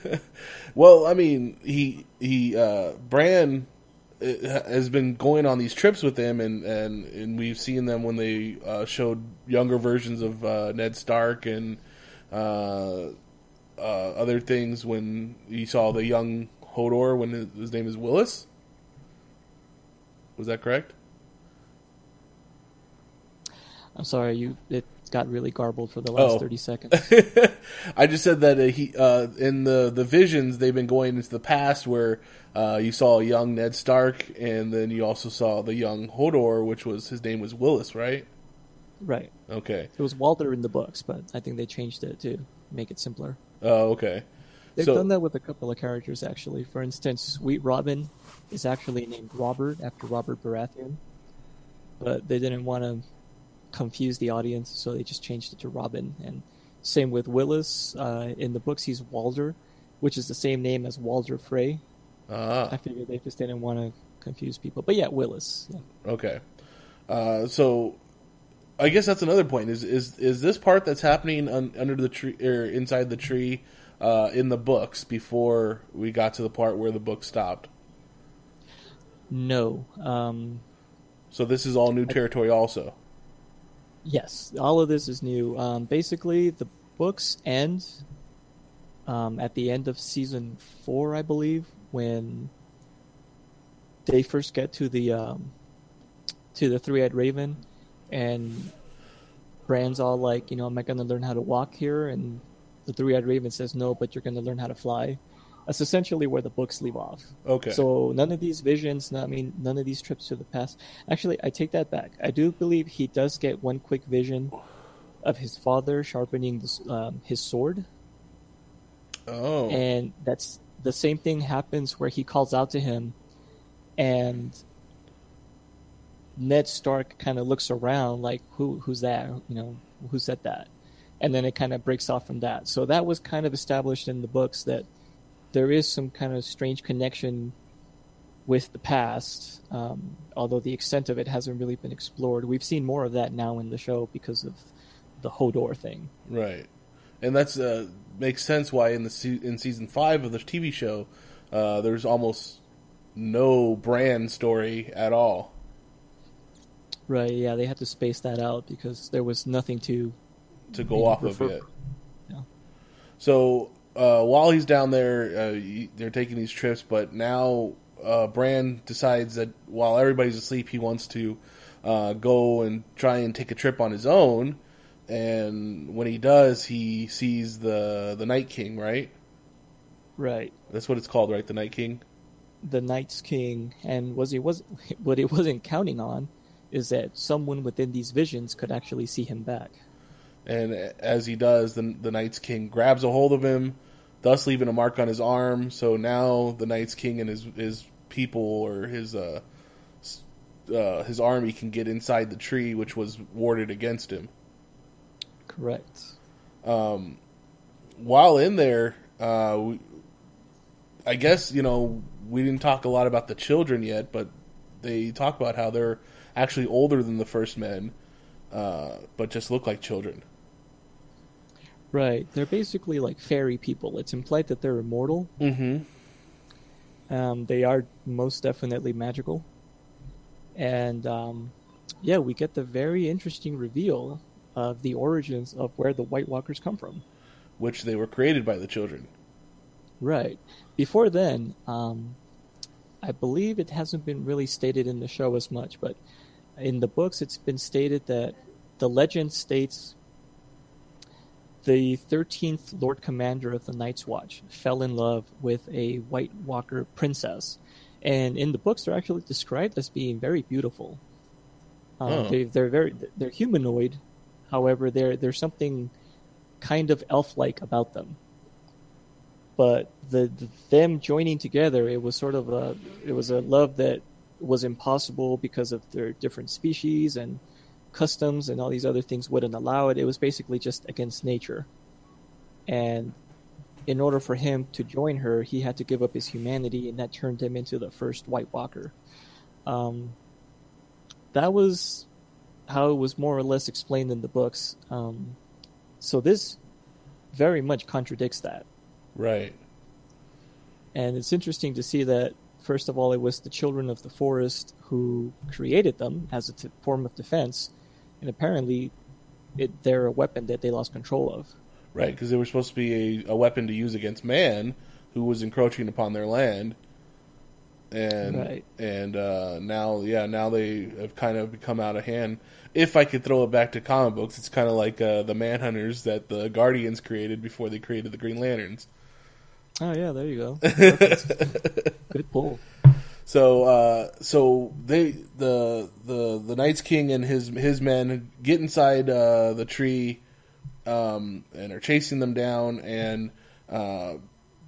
well, I mean, he he uh, Bran uh, has been going on these trips with him, and and, and we've seen them when they uh, showed younger versions of uh, Ned Stark and uh, uh, other things. When you saw the young Hodor, when his, his name is Willis, was that correct? I'm sorry, you it got really garbled for the last Oh. 30 seconds. I just said that uh, he uh, in the the visions they've been going into the past where uh, you saw a young Ned Stark and then you also saw the young Hodor, which was his name was Willis, right? right. Okay. It was Walder in the books, but I think they changed it to make it simpler. Oh, okay. They've So- done that with a couple of characters, actually. For instance, Sweet Robin is actually named Robert after Robert Baratheon, but they didn't want to confuse the audience, so they just changed it to Robin. And same with Willis. Uh, in the books, he's Walder, which is the same name as Walder Frey. I Ah, figured they just didn't want to confuse people. But yeah, Willis. Yeah. okay. Uh, so I guess that's another point. Is is is this part that's happening un, under the tree or inside the tree uh, in the books before we got to the part where the book stopped? No. Um, So this is all new territory, also. Yes, all of this is new. Um, basically, the books end um, at the end of season four, I believe, when they first get to the um, to the three-eyed raven, and Bran's all like, you know, am I going to learn how to walk here? And the three-eyed raven says, no, but you're going to learn how to fly. That's essentially where the books leave off. Okay. So none of these visions, I mean, none of these trips to the past. Actually, I take that back. I do believe he does get one quick vision of his father sharpening this, um, his sword, oh. and that's the same thing happens where he calls out to him, and Ned Stark kind of looks around like, "Who? Who's that? You know, who said that?" And then it kind of breaks off from that. So that was kind of established in the books that there is some kind of strange connection with the past, um, although the extent of it hasn't really been explored. We've seen more of that now in the show because of the Hodor thing. Right, and that's uh, makes sense why in the se- in season five of the TV show, uh, there's almost no Bran story at all. Right? Yeah, they had to space that out because there was nothing to. to go off of it. Yeah. So uh, while he's down there, uh, they're taking these trips, but now uh, Bran decides that while everybody's asleep, he wants to uh, go and try and take a trip on his own. And when he does, he sees the the Night King. Right, Right. that's what it's called, right? The Night King. the Night's King, and was he was what he wasn't counting on is that someone within these visions could actually see him back. And as he does, the the Night's King grabs a hold of him, thus leaving a mark on his arm. So now the Night's King and his his people or his uh, uh, his army can get inside the tree, which was warded against him. Correct. While in there, uh, we, I guess you know we didn't talk a lot about the children yet, but they talk about how they're actually older than the first men, uh, but just look like children. Right. They're basically like fairy people. It's implied that they're immortal. Mm-hmm. Um, they are most definitely magical. And um, yeah, we get the very interesting reveal of the origins of where the White Walkers come from. Which they were created by the children. Right. Before then, um, I believe it hasn't been really stated in the show as much, but in the books, it's been stated that the legend states the 13th Lord Commander of the Night's Watch fell in love with a White Walker princess. And in the books, they're actually described as being very beautiful. Uh, Oh. they, they're very they're humanoid, however, there there's something kind of elf-like about them but the, the them joining together it was sort of a it was a love that was impossible because of their different species and customs and all these other things wouldn't allow it it was basically just against nature and in order for him to join her, he had to give up his humanity, and that turned him into the first White Walker. Um, that was how it was more or less explained in the books. Um, so this very much contradicts that. Right. And it's interesting to see that, first of all, it was the children of the forest who created them as a t- form of defense, and apparently it, they're a weapon that they lost control of. Right, because they were supposed to be a, a, weapon to use against man who was encroaching upon their land. And right. and uh, now, yeah, now they have kind of become out of hand. If I could throw it back to comic books, it's kind of like uh, the Manhunters that the Guardians created before they created the Green Lanterns. Oh yeah, there you go. Good pull. So, uh, so they the the the Night's King and his his men get inside uh, the tree um, and are chasing them down, and uh,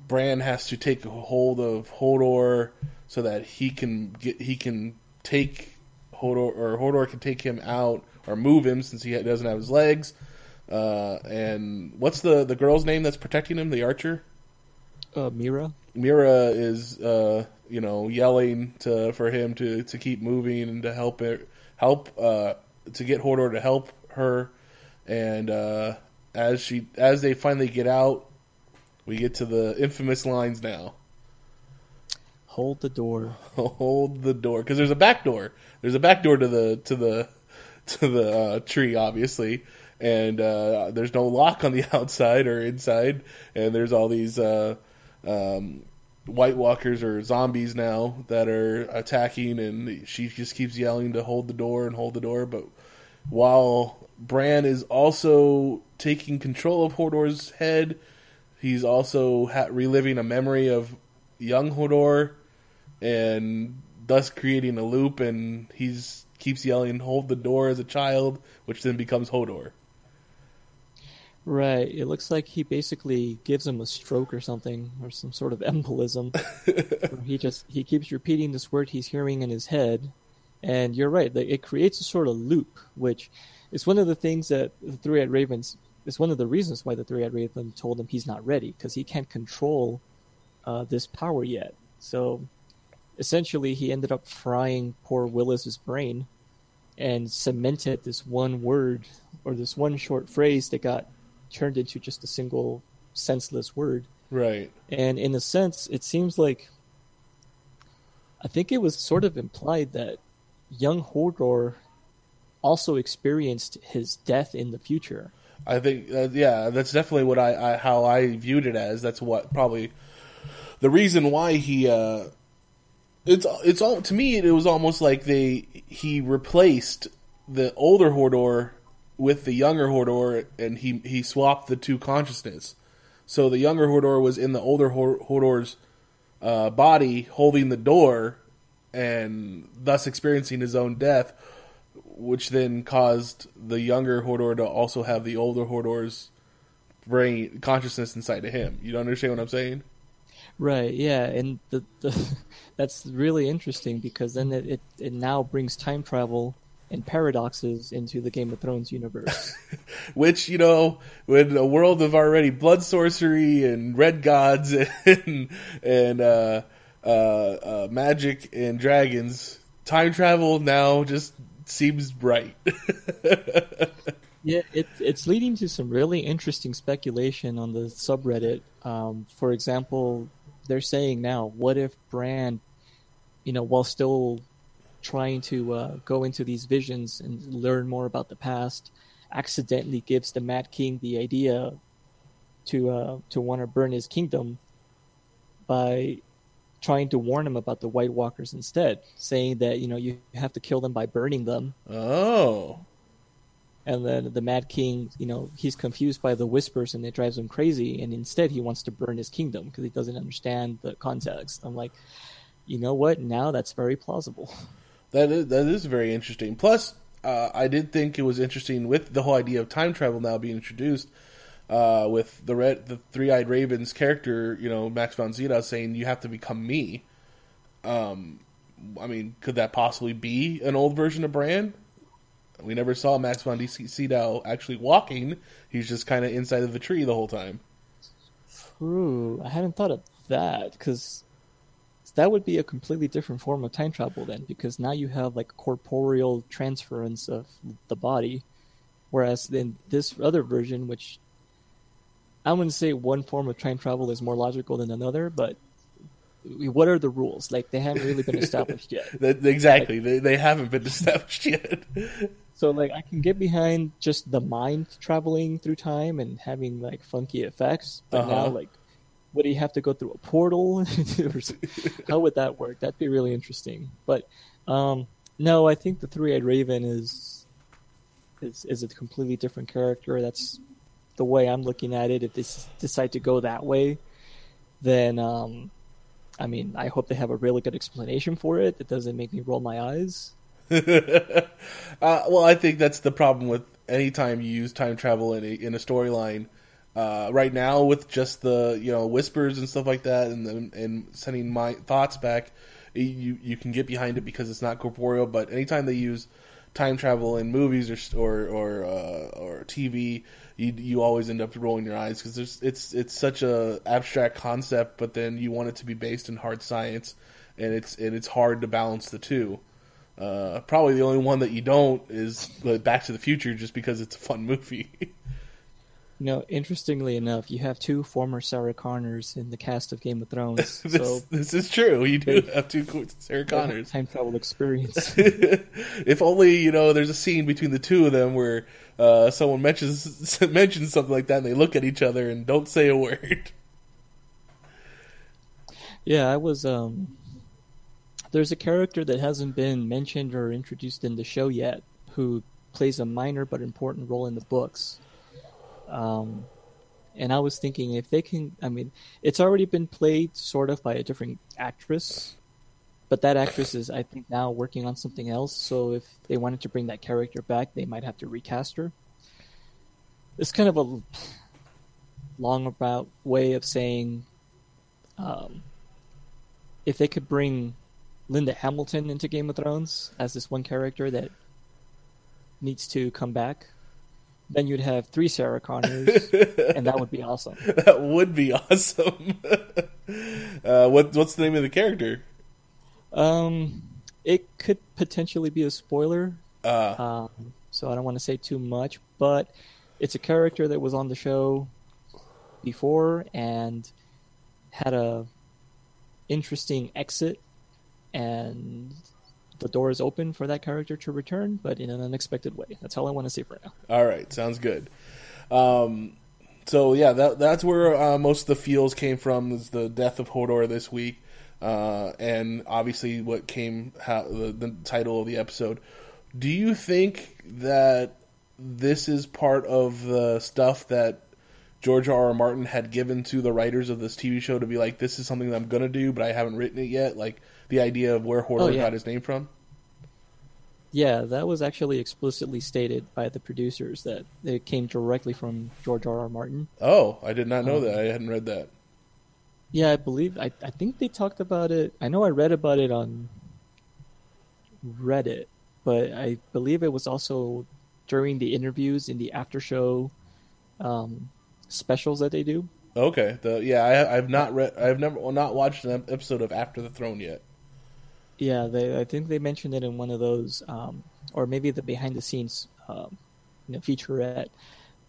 Bran has to take hold of Hodor so that he can get he can take Hodor or Hodor can take him out or move him since he doesn't have his legs. Uh, and what's the the girl's name that's protecting him? The archer. Uh, Mira. Meera is, uh, you know, yelling to for him to, to keep moving and to help it, help uh, to get Hodor to help her. And uh, as she as they finally get out, we get to the infamous lines now. Hold the door. Hold the door, because there's a back door. There's a back door to the to the to the uh, tree, obviously, and uh, there's no lock on the outside or inside, and there's all these uh, um, White Walkers or zombies now that are attacking, and she just keeps yelling to hold the door and hold the door. But while Bran is also taking control of Hodor's head, he's also ha- reliving a memory of young Hodor, and thus creating a loop. And he's keeps yelling "Hold the door" as a child, which then becomes Hodor. Right. It looks like he basically gives him a stroke or something, or some sort of embolism. he just he keeps repeating this word he's hearing in his head, and you're right. It creates a sort of loop, which is one of the things that the Three-Eyed Ravens. It's one of the reasons why the Three-Eyed Raven told him he's not ready because he can't control uh, this power yet. So essentially, he ended up frying poor Willis's brain and cemented this one word or this one short phrase that got turned into just a single senseless word. Right. And in a sense, it seems like I think it was sort of implied that young Hodor also experienced his death in the future. I think, uh, yeah, that's definitely what I, I, how I viewed it as. That's what probably the reason why he. Uh, it's it's all to me. It was almost like they he replaced the older Hodor with the younger Hodor, and he he swapped the two consciousness. So the younger Hodor was in the older Hodor's uh, body, holding the door, and thus experiencing his own death, which then caused the younger Hodor to also have the older Hodor's brain consciousness inside of him. You don't understand what I'm saying? Right. Yeah, and the, the that's really interesting because then it, it, it now brings time travel and paradoxes into the Game of Thrones universe. Which, you know, with a world of already blood sorcery and red gods and and uh, uh, uh, magic and dragons, time travel now just seems right. yeah, it, it's leading to some really interesting speculation on the subreddit. Um, for example, they're saying now, what if Bran, you know, while still trying to uh, go into these visions and learn more about the past, accidentally gives the Mad King the idea to uh, to want to burn his kingdom by trying to warn him about the White Walkers instead, saying that you know you have to kill them by burning them. Oh. And then the Mad King, you know, he's confused by the whispers and it drives him crazy. And instead, he wants to burn his kingdom because he doesn't understand the context. I'm like, you know what? Now that's very plausible. That is that is very interesting. Plus, uh, I did think it was interesting with the whole idea of time travel now being introduced. Uh, with the red, the three-eyed raven's character, you know, Max von Sydow saying you have to become me. Um, I mean, could that possibly be an old version of Bran? We never saw Max von Sydow actually walking. He's just kind of inside of the tree the whole time. True. I hadn't thought of that because that would be a completely different form of time travel then, because now you have like corporeal transference of the body, whereas in this other version, which I wouldn't say one form of time travel is more logical than another, but what are the rules? Like they haven't really been established yet. That- exactly. they, they haven't been established yet. So like I can get behind just the mind traveling through time and having like funky effects, but Uh-huh. now like would he have to go through a portal? How would that work? That'd be really interesting. But um, no, I think the three-eyed raven is is is a completely different character. That's the way I'm looking at it. If they s- decide to go that way, then um, I mean, I hope they have a really good explanation for it that doesn't make me roll my eyes. uh, well, I think that's the problem with any time you use time travel in a, in a storyline. Uh, right now, with just the you know whispers and stuff like that, and and sending my thoughts back, you you can get behind it because it's not corporeal. But anytime they use time travel in movies or or or, uh, or TV, you you always end up rolling your eyes because it's it's such a abstract concept, but then you want it to be based in hard science, and it's and it's hard to balance the two. Uh, probably the only one that you don't is Back to the Future, just because it's a fun movie. You know, interestingly enough, you have two former Sarah Connors in the cast of Game of Thrones. this, so this is true. You do have two Sarah Connors. time travel experience. if only you know there's a scene between the two of them where uh, someone mentions mentions something like that, and they look at each other and don't say a word. yeah, I was. um There's a character that hasn't been mentioned or introduced in the show yet, who plays a minor but important role in the books. Um, and I was thinking if they can, I mean, it's already been played sort of by a different actress, but that actress is, I think, now working on something else. So if they wanted to bring that character back, they might have to recast her. It's kind of a long about way of saying, um, if they could bring Linda Hamilton into Game of Thrones as this one character that needs to come back, then you'd have three Sarah Connors, and that would be awesome. that would be awesome. uh, what what's the name of the character? Um, it could potentially be a spoiler, Uh, um, so I don't want to say too much, but it's a character that was on the show before and had a interesting exit, and the door is open for that character to return, but in an unexpected way. That's all I want to say for now. All right, sounds good. Um, so yeah, that, that's where uh, most of the feels came from. Is the death of Hodor this week, uh, and obviously what came how, the, the title of the episode. Do you think that this is part of the stuff that George R. R. Martin had given to the writers of this TV show to be like, this is something that I'm gonna do, but I haven't written it yet? Like the idea of where Hodor Oh, yeah. got his name from. Yeah, that was actually explicitly stated by the producers that it came directly from George R. R. Martin. Oh, I did not know Um, that. I hadn't read that. Yeah, I believe I I think they talked about it. I know I read about it on Reddit, but I believe it was also during the interviews in the after show um, specials that they do. Okay. The yeah, I, I've not read. I've never well, not watched an episode of After the Throne yet. Yeah, they I think they mentioned it in one of those, um, or maybe the behind the scenes, um, you know, featurette.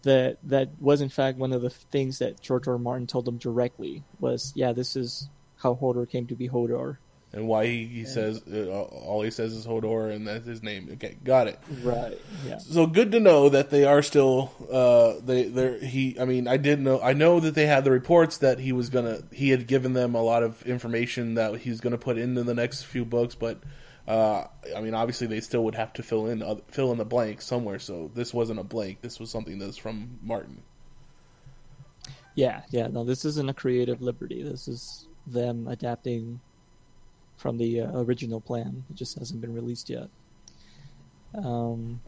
That that was in fact one of the things that George R. R. Martin told them directly was, yeah, this is how Hodor came to be Hodor. And why he, he says uh, all he says is Hodor, and that's his name. Okay, got it. Right. Yeah. So good to know that they are still. Uh, they they he. I mean, I did know. I know that they had the reports that he was gonna. He had given them a lot of information that he's gonna put into the next few books, but. Uh, I mean, obviously, they still would have to fill in oth- fill in the blank somewhere. So this wasn't a blank. This was something that's from Martin. Yeah, yeah. No, this isn't a creative liberty. This is them adapting from the uh, original plan. It just hasn't been released yet. Um,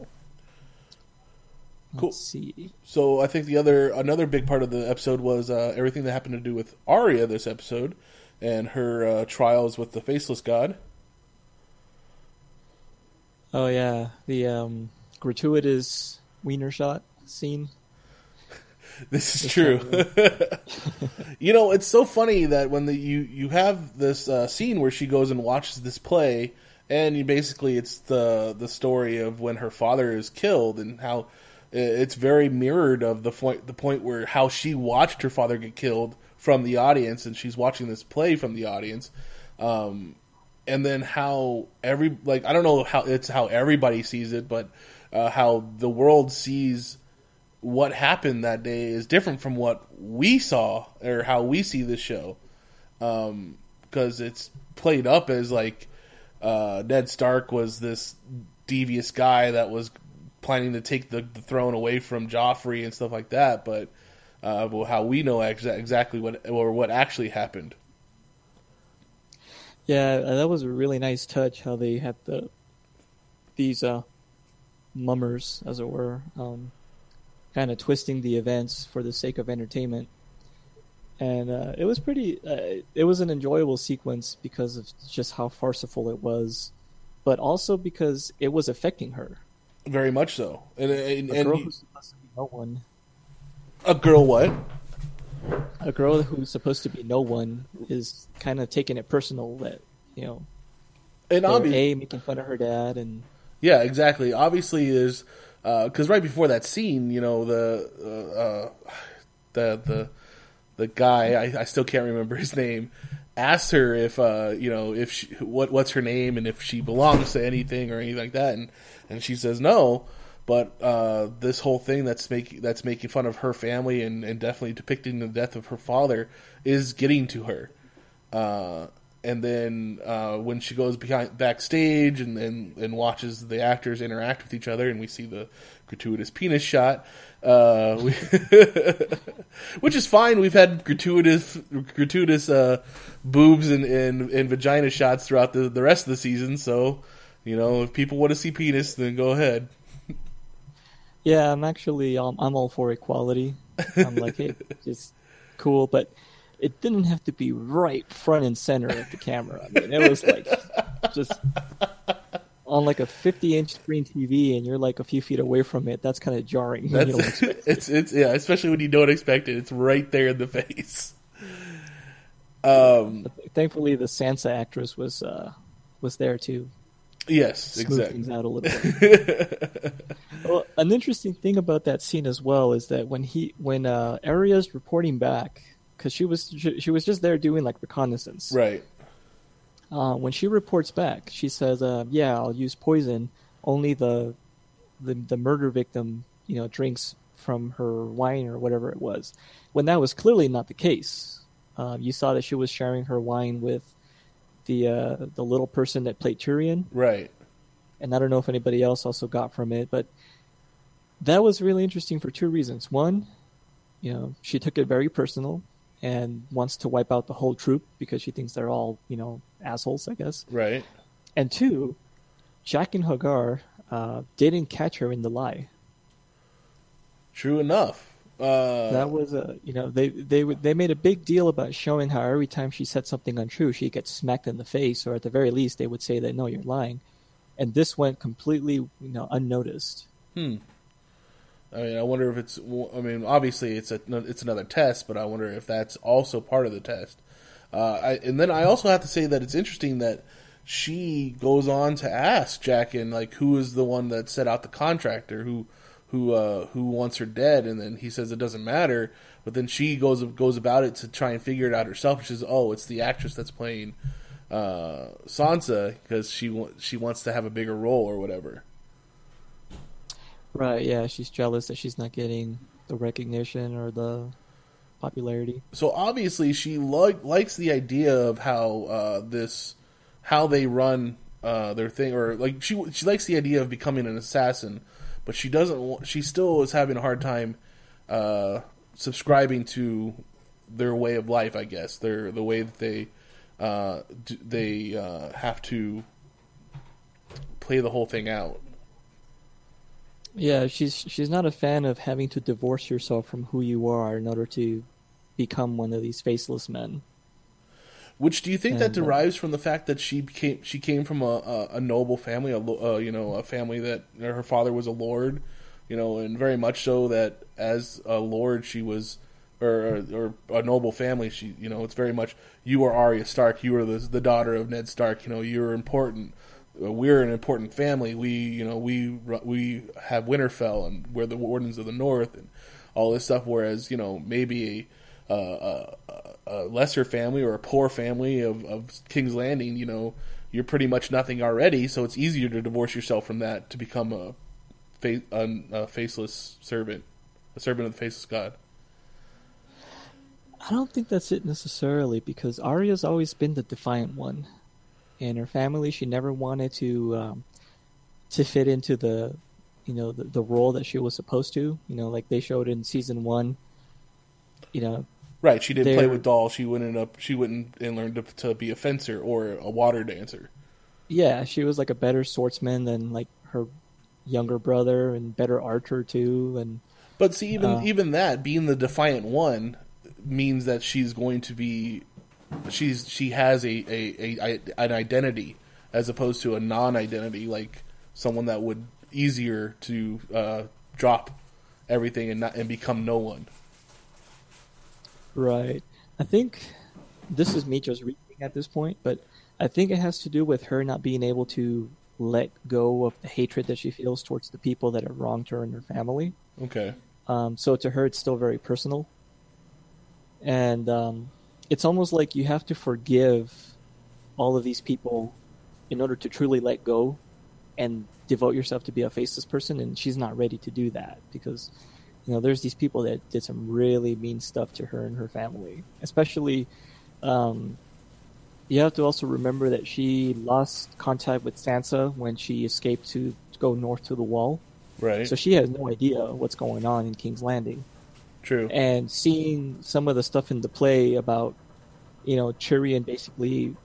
Cool. see. So I think the other another big part of the episode was uh, everything that happened to do with Arya this episode and her uh, trials with the faceless god. Oh yeah, the um, gratuitous wiener shot scene. This is true. you know, it's so funny that when the, you you have this uh, scene where she goes and watches this play, and you basically it's the the story of when her father is killed and how it's very mirrored of the point the point where how she watched her father get killed from the audience, and she's watching this play from the audience. Um, and then how every like I don't know how it's how everybody sees it, but uh, how the world sees what happened that day is different from what we saw or how we see this show, because um, it's played up as like uh, Ned Stark was this devious guy that was planning to take the, the throne away from Joffrey and stuff like that, but uh, how we know ex- exactly what or what actually happened. Yeah, uh, that was a really nice touch. How they had the these uh, mummers, as it were, um, kind of twisting the events for the sake of entertainment, and uh, it was pretty. Uh, it was an enjoyable sequence because of just how farcical it was, but also because it was affecting her. Very much so, and, and, a girl who's supposed to be no one. a girl what? A girl who's supposed to be no one is kind of taking it personal that you know And they're obvi- a making fun of her dad and Yeah, exactly. Obviously, is because right before that scene, you know the uh, uh, the the the guy I, I still can't remember his name asked her if uh, you know if she, what what's her name and if she belongs to anything or anything like that, and and she says no. But uh, this whole thing that's making that's making fun of her family and, and definitely depicting the death of her father is getting to her. And then uh, when she goes behind backstage and, and and watches the actors interact with each other, and we see the gratuitous penis shot, uh, we which is fine. We've had gratuitous gratuitous uh, boobs and, and and vagina shots throughout the the rest of the season. So you know, if people want to see penis, then go ahead. Yeah, I'm actually um, I'm all for equality. I'm like, hey, just cool, but it didn't have to be right front and center of the camera. I mean, it was like just on like a 50 inch screen TV, and you're like a few feet away from it. That's kind of jarring. when you don't That's it's it's yeah, especially when you don't expect it. It's right there in the face. Um. Thankfully, the Sansa actress was uh, was there too. Yes. Smooth Exactly. things out a little bit. well, an interesting thing about that scene as well is that when he when uh, Arya's reporting back because she was she, she was just there doing like reconnaissance. Right. Uh, when she reports back, she says, uh, "Yeah, I'll use poison. Only the, the the murder victim, you know, drinks from her wine or whatever it was." When that was clearly not the case. Uh, you saw that she was sharing her wine with the uh, the little person that played Tyrion, Right. and I don't know if anybody else also got from it, but that was really interesting for two reasons. One, you know, she took it very personal and wants to wipe out the whole troupe because she thinks they're all, you know, assholes, I guess. Right. And two, Jaqen H'ghar uh, didn't catch her in the lie. True enough. Uh, That was a, you know, they they they made a big deal about showing how every time she said something untrue, she gets smacked in the face, or at the very least, they would say that no, you're lying. And this went completely, you know, unnoticed. hmm. I mean, I wonder if it's. I mean, obviously it's a it's another test, but I wonder if that's also part of the test. Uh, I, and then I also have to say that it's interesting that she goes on to ask Jaqen like who is the one that set out the contractor who who uh, who wants her dead, and then he says it doesn't matter. But then she goes goes about it to try and figure it out herself. She says, "Oh, it's the actress that's playing uh, Sansa because she wa- she wants to have a bigger role or whatever." Right, yeah, she's jealous that she's not getting the recognition or the popularity. so obviously she li- likes the idea of how uh, this how they run uh, their thing or like she she likes the idea of becoming an assassin but she doesn't she still is having a hard time uh, subscribing to their way of life I guess their the way that they uh, they uh, have to play the whole thing out Yeah, she's she's not a fan of having to divorce yourself from who you are in order to become one of these faceless men. Which do you think that And, uh, derives from the fact that she became she came from a, a, a noble family, a uh, you know, a family that her father was a lord, you know, and very much so that as a lord, she was, or or, or a noble family. She, you know, it's very much you are Arya Stark. You are the the daughter of Ned Stark. You know, you're important. We're an important family. We, you know, we we have Winterfell, and we're the Wardens of the North, and all this stuff. Whereas, you know, maybe a, a, a lesser family or a poor family of, of King's Landing, you know, you're pretty much nothing already. So it's easier to divorce yourself from that to become a, fa- a, a faceless servant, a servant of the faceless god. I don't think that's it necessarily because Arya's always been the defiant one. In her family, she never wanted to um, to fit into the you know the, the role that she was supposed to. You know, like they showed in season one. You know, Right, she didn't play with dolls. She went up. She went and learned to, to be a fencer or a water dancer. yeah, she was like a better swordsman than like her younger brother and better archer too. And But see, even Uh. even that being the defiant one means that she's going to be, she's she has a, a, a an identity as opposed to a non-identity, like someone that would easier to uh, drop everything and not and become no one. Right. I think this is me just reading at this point, but I think it has to do with her not being able to let go of the hatred that she feels towards the people that have wronged her and her family. Okay, Um, so to her, it's still very personal. And um, it's almost like you have to forgive all of these people in order to truly let go and devote yourself to be a faceless person. And she's not ready to do that because, you know, there's these people that did some really mean stuff to her and her family. Especially, um, you have to also remember that she lost contact with Sansa when she escaped to, to go north to the Wall. right, So she has no idea what's going on in King's Landing. True. And seeing some of the stuff in the play about, you know, Tyrion basically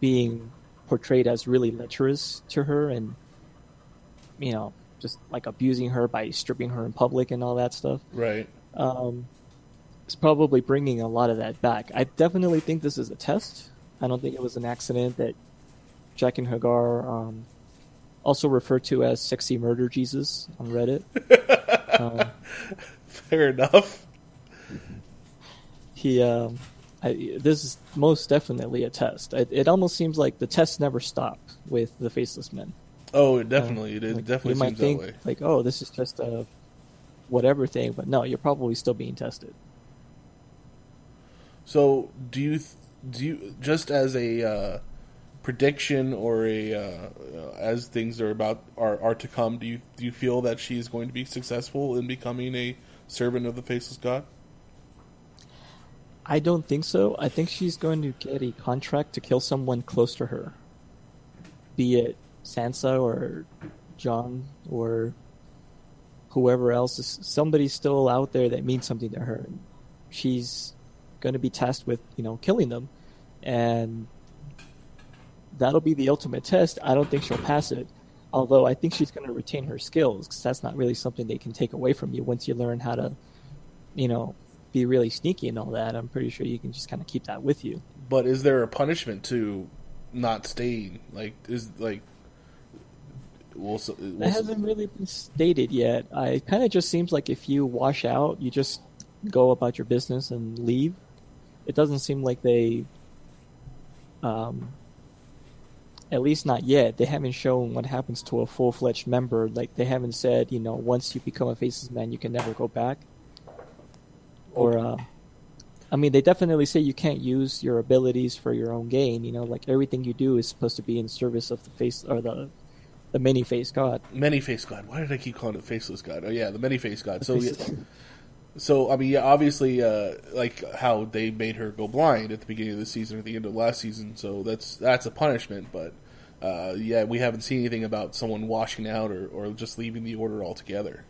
being portrayed as really lecherous to her and, you know, just like abusing her by stripping her in public and all that stuff. right, Um, it's probably bringing a lot of that back. I definitely think this is a test. I don't think it was an accident that Jaqen H'ghar, um, also referred to as "sexy murder Jesus" on Reddit. um, fair enough. he, um, I, this is most definitely a test. It, it almost seems like the test never stopped with the faceless men. Oh, it definitely, it Like, definitely you might seems think that way. like, oh, this is just a whatever thing, but no, you're probably still being tested. So, do you do you just as a uh, prediction or a uh, uh, as things are about are, are to come? Do you do you feel that she's going to be successful in becoming a servant of the faceless god? I don't think so. I think she's going to get a contract to kill someone close to her, be it Sansa or Jon or whoever else. Is, somebody's still out there that means something to her. She's going to be tasked with, you know, killing them, and that'll be the ultimate test. I don't think she'll pass it. Although I think she's going to retain her skills because that's not really something they can take away from you once you learn how to, you know, be really sneaky and all that. I'm pretty sure you can just kind of keep that with you. But is there a punishment to not staying? Like is like we'll, we'll That hasn't really been stated yet. I it kind of just seems like if you wash out, you just go about your business and leave. It doesn't seem like they, um, at least not yet. They haven't shown what happens to a full fledged member. Like they haven't said, you know, once you become a faceless man, you can never go back. Or, uh, I mean, they definitely say you can't use your abilities for your own gain. You know, like everything you do is supposed to be in service of the face or the the many face god. many face god. Why did I keep calling it faceless god? Oh yeah, the many face god. So yeah, So I mean, yeah, obviously, uh, like how they made her go blind at the beginning of the season or the end of last season. So that's that's a punishment. But uh, yeah, we haven't seen anything about someone washing out or, or just leaving the order altogether.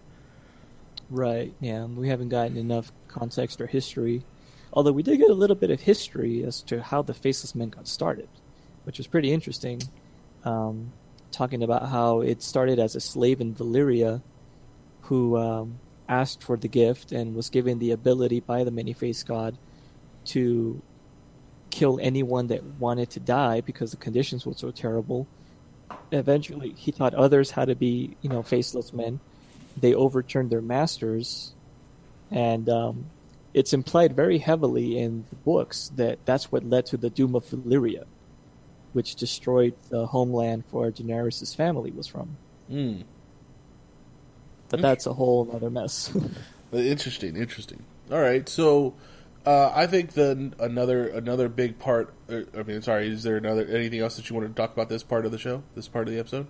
Right. Yeah, we haven't gotten enough context or history. Although we did get a little bit of history as to how the Faceless Men got started, which was pretty interesting. Um, talking about how it started as a slave in Valyria who um, asked for the gift and was given the ability by the many faced god to kill anyone that wanted to die because the conditions were so terrible. Eventually, he taught others how to be, you know, faceless men they overturned their masters, and um, it's implied very heavily in the books that that's what led to the Doom of Valyria, which destroyed the homeland where Daenerys' family was from. Mm. But that's a whole other mess. Interesting, interesting. All right, so uh, I think the another another big part. Uh, I mean, sorry. Is there another anything else that you want to talk about this part of the show? This part of the episode?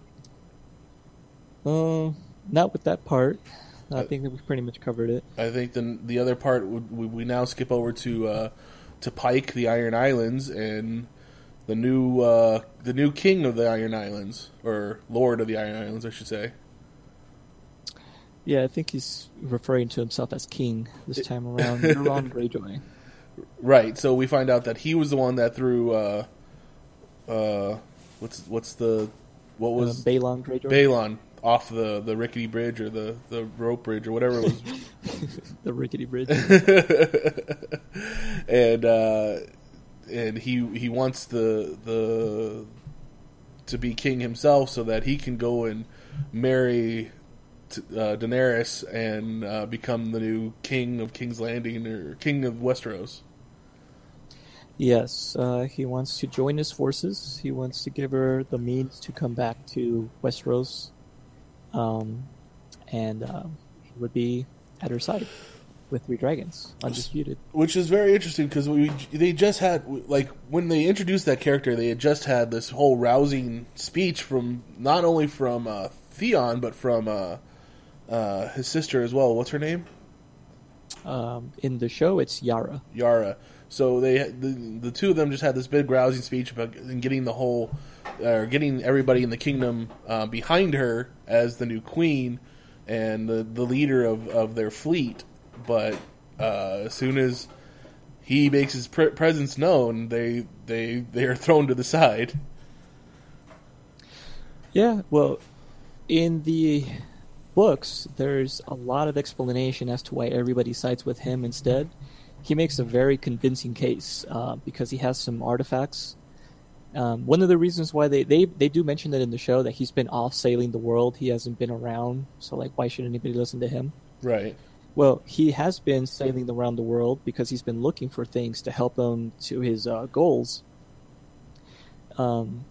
uh, not with that part. I Uh, think that we pretty much covered it. I think the the other part would we, we now skip over to uh, to Pike, the Iron Islands, and the new uh, the new king of the Iron Islands or Lord of the Iron Islands, I should say. Yeah, I think he's referring to himself as king this time around. Euron Greyjoy. Right. So we find out that he was the one that threw. Uh, uh, what's what's the what Uh, was Balon Greyjoy. Balon off the, the rickety bridge or the, the rope bridge or whatever it was. the rickety bridge. and uh, and he he wants the the to be king himself so that he can go and marry t- uh, Daenerys and uh, become the new king of King's Landing or king of Westeros. Yes, uh, he wants to join his forces. He wants to give her the means to come back to Westeros, um, and um, he would be at her side with three dragons, undisputed. which is very interesting because they just had like when they introduced that character, they had just had this whole rousing speech from not only from uh, Theon but from uh, uh, his sister as well. What's her name? Um, in the show, it's Yara. Yara. So they the, the two of them just had this big rousing speech about getting the whole or uh, getting everybody in the kingdom uh, behind her as the new queen and the the leader of, of their fleet. But uh, as soon as he makes his pre- presence known, they they they are thrown to the side. Yeah, well, in the books, there's a lot of explanation as to why everybody sides with him instead. He makes a very convincing case uh, because he has some artifacts. Um, one of the reasons why they, they, they do mention that in the show that he's been off sailing the world, he hasn't been around, so like why should anybody listen to him? Right. Well, he has been sailing around the world because he's been looking for things to help him to his uh, goals. Um,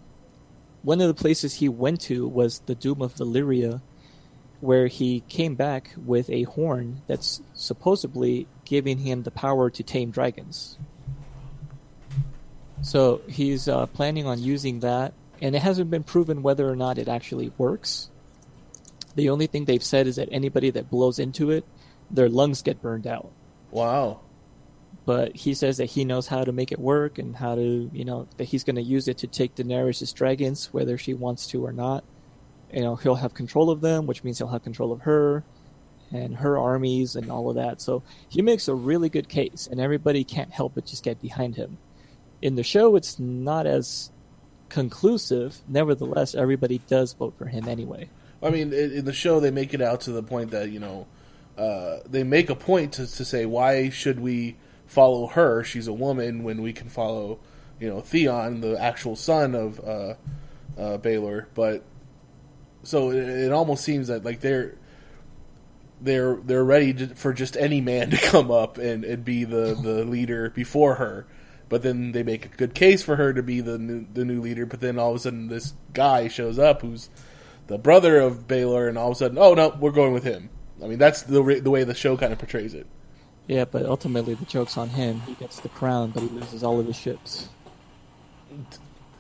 one of the places he went to was the Doom of Valyria, where he came back with a horn that's supposedly giving him the power to tame dragons. So he's uh, planning on using that, and it hasn't been proven whether or not it actually works. The only thing they've said is that anybody that blows into it, their lungs get burned out. Wow. But he says that he knows how to make it work and how to, you know, that he's going to use it to take Daenerys' dragons, whether she wants to or not. You know, he'll have control of them, which means he'll have control of her and her armies and all of that. So he makes a really good case, and everybody can't help but just get behind him. In the show, it's not as conclusive. Nevertheless, everybody does vote for him anyway. I mean, in the show, they make it out to the point that you know, uh, they make a point to, to say why should we follow her? She's a woman when we can follow, you know, Theon, the actual son of uh, uh, Baylor. But so it, it almost seems that like they're they're they're ready to, for just any man to come up and, and be the, the leader before her. But then they make a good case for her to be the new, the new leader. But then all of a sudden, this guy shows up who's the brother of Baylor, and all of a sudden, oh no, we're going with him. I mean, that's the the way the show kind of portrays it. Yeah, but ultimately the joke's on him. He gets the crown, but he loses all of his ships.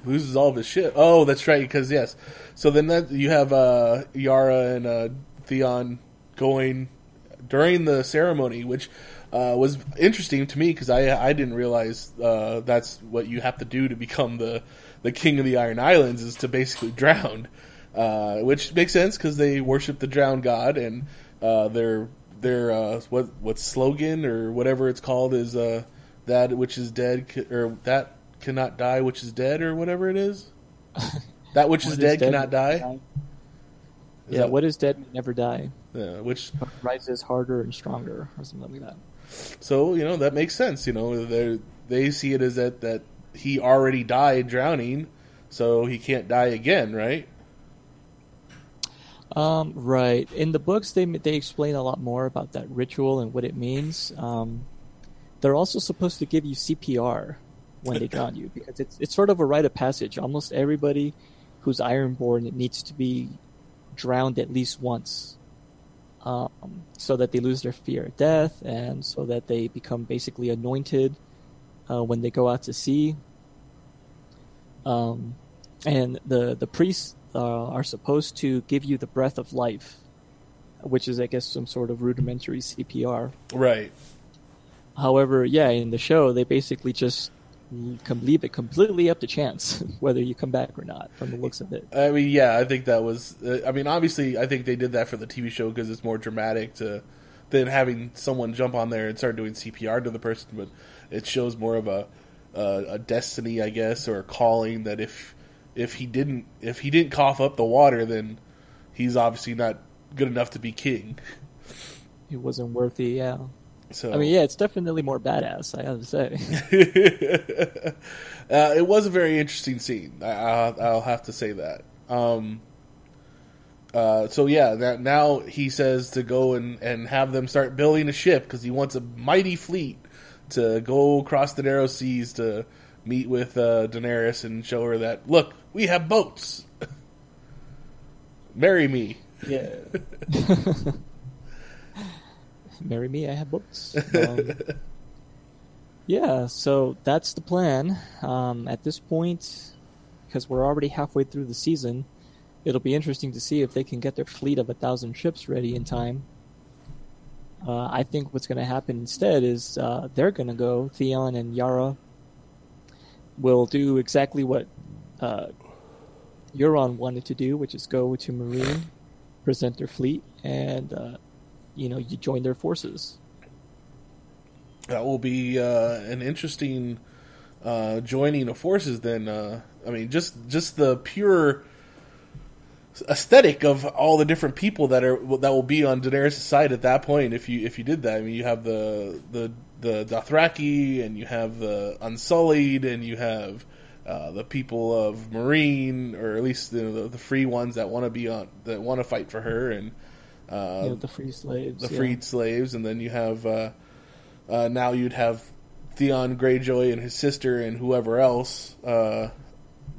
Loses all of his shit. Oh, that's right. Because yes, so then that you have uh, Yara and uh, Theon going during the ceremony, which uh, was interesting to me because I I didn't realize uh, that's what you have to do to become the the king of the Iron Islands is to basically drown, uh, which makes sense because they worship the drowned god and uh, their their uh, what what slogan or whatever it's called is uh, that which is dead or that cannot die which is dead or whatever it is. that which is What dead cannot die. Is Yeah, that- what is dead may never die. yeah, which rises harder and stronger, or something like that. So you know that makes sense. You know they they see it as that that he already died drowning, so he can't die again, right? Um, right. In the books, they they explain a lot more about that ritual and what it means. Um, they're also supposed to give you CPR when they drown you because it's it's sort of a rite of passage. Almost everybody who's Ironborn needs to be drowned at least once, um, so that they lose their fear of death and so that they become basically anointed uh, when they go out to sea. Um, and the the priests uh, are supposed to give you the breath of life, which is, I guess, some sort of rudimentary CPR. Right. However, yeah, in the show, they basically just can leave it completely up to chance whether you come back or not from the looks of it. I mean, yeah, I think that was. Uh, I mean, obviously, I think they did that for the TV show because it's more dramatic to than having someone jump on there and start doing CPR to the person. But it shows more of a a, a destiny, I guess, or a calling that if if he didn't if he didn't cough up the water, then he's obviously not good enough to be king. He wasn't worthy, yeah. So I mean, yeah, it's definitely more badass. I have to say. uh, it was a very interesting scene. I, I'll, I'll have to say that. Um, uh, so yeah, that, now he says to go and, and have them start building a ship because he wants a mighty fleet to go across the narrow seas to meet with uh, Daenerys and show her that look, we have boats. Marry me. Yeah. Marry me, I have books. Um, yeah, so that's the plan. Um, at this point, because we're already halfway through the season, it'll be interesting to see if they can get their fleet of a thousand ships ready in time. Uh, I think what's going to happen instead is uh, they're going to go. Theon and Yara will do exactly what uh, Euron wanted to do, which is go to Meereen, present their fleet, and uh, you know you join their forces. That will be uh, an interesting uh, joining of forces. Then, uh, I mean, just just the pure aesthetic of all the different people that are that will be on Daenerys' side at that point. If you if you did that, I mean, you have the the the Dothraki, and you have the Unsullied, and you have uh, the people of Meereen, or at least the, the, the free ones that want to be on that want to fight for her, and uh, You know, the free slaves. the yeah. freed slaves, and then you have uh, uh, now you'd have Theon Greyjoy and his sister and whoever else uh,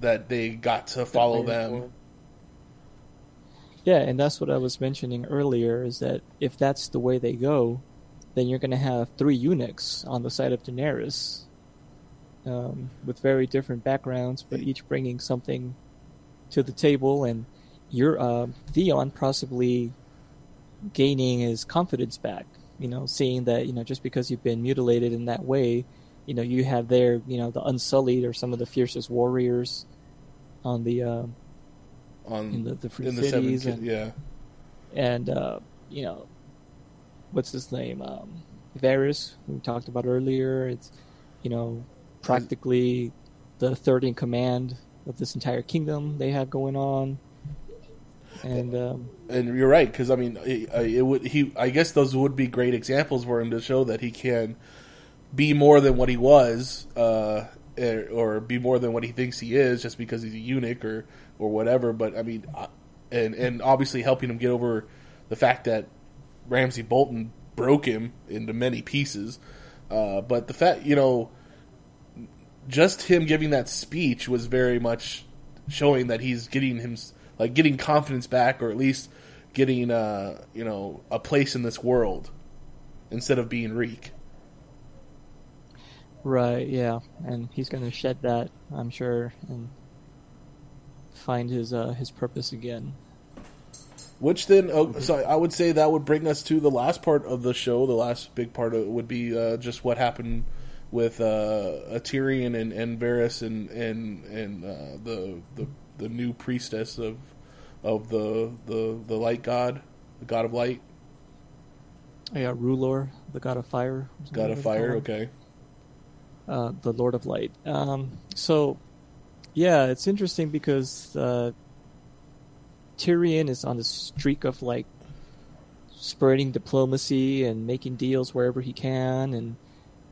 that they got to follow Ironborn. them. Yeah, and that's what I was mentioning earlier is that if that's the way they go, then you're going to have three eunuchs on the side of Daenerys um, with very different backgrounds, but each bringing something to the table. And you're uh, Theon possibly gaining his confidence back. You know, seeing that you know just because you've been mutilated in that way, you know you have there you know the Unsullied or some of the fiercest warriors on the uh, On in the, the free in the seven, and yeah, and uh, you know, what's his name? Um, Varys, who we talked about earlier. It's you know practically the third in command of this entire kingdom they have going on, and um, and you're right because I mean, it, it would he. I guess those would be great examples for him to show that he can be more than what he was, uh, er- or be more than what he thinks he is, just because he's a eunuch or or whatever. But I mean, uh, and and obviously helping him get over the fact that Ramsay Bolton broke him into many pieces. Uh, but the fact, you know, just him giving that speech was very much showing that he's getting him like getting confidence back, or at least getting uh, you know a place in this world instead of being Reek. right, yeah, and he's going to shed that, I'm sure, and find his uh, his purpose again. Which then, oh, so I would say that would bring us to the last part of the show. The last big part of it would be uh, just what happened with uh, Tyrion and, and Varys and and and uh, the, the the new priestess of of the the the light god, the god of light, got R'hllor, the god of fire. god of fire. Okay, uh, the Lord of Light. Um, so, yeah, it's interesting because uh, Tyrion is on the streak of like spreading diplomacy and making deals wherever he can, and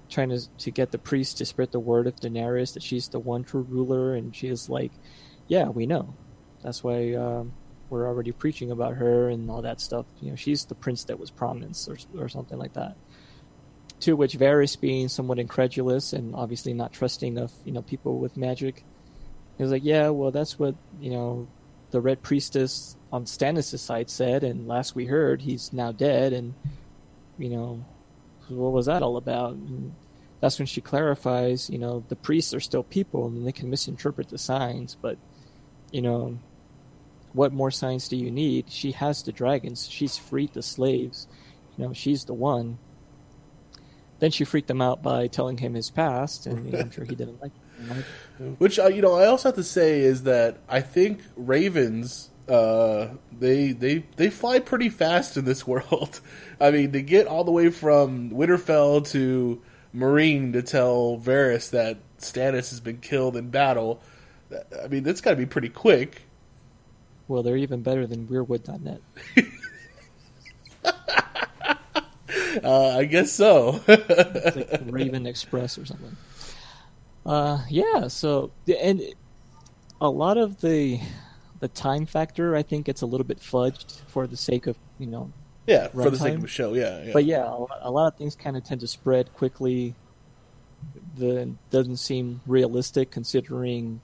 trying to to get the priests to spread the word of Daenerys that she's the one true ruler, and she is like, yeah, we know. That's why um, were already preaching about her and all that stuff. You know, she's the prince that was promised, or or something like that. To which Varys, being somewhat incredulous and obviously not trusting of you know people with magic, he was like, "Yeah, well, that's what you know, the Red Priestess on Stannis' side said, and last we heard, he's now dead, and you know, what was that all about?" And that's when she clarifies, you know, the priests are still people, and they can misinterpret the signs, but you know, what more signs do you need? She has the dragons. She's freed the slaves. You know, she's the one. Then she freaked him out by telling him his past, and you know, I'm sure he didn't like. It. Which uh, you know, I also have to say is that I think ravens uh, they they they fly pretty fast in this world. I mean, to get all the way from Winterfell to Meereen to tell Varys that Stannis has been killed in battle. I mean, that's got to be pretty quick. Well, they're even better than Weirwood.net. uh, I guess so. it's like Raven Express or something. Uh, yeah. So and a lot of the the time factor, I think, it's a little bit fudged for the sake of you know. Yeah, for the sake of a show. Yeah, yeah. But yeah, a lot of things kind of tend to spread quickly. The doesn't seem realistic considering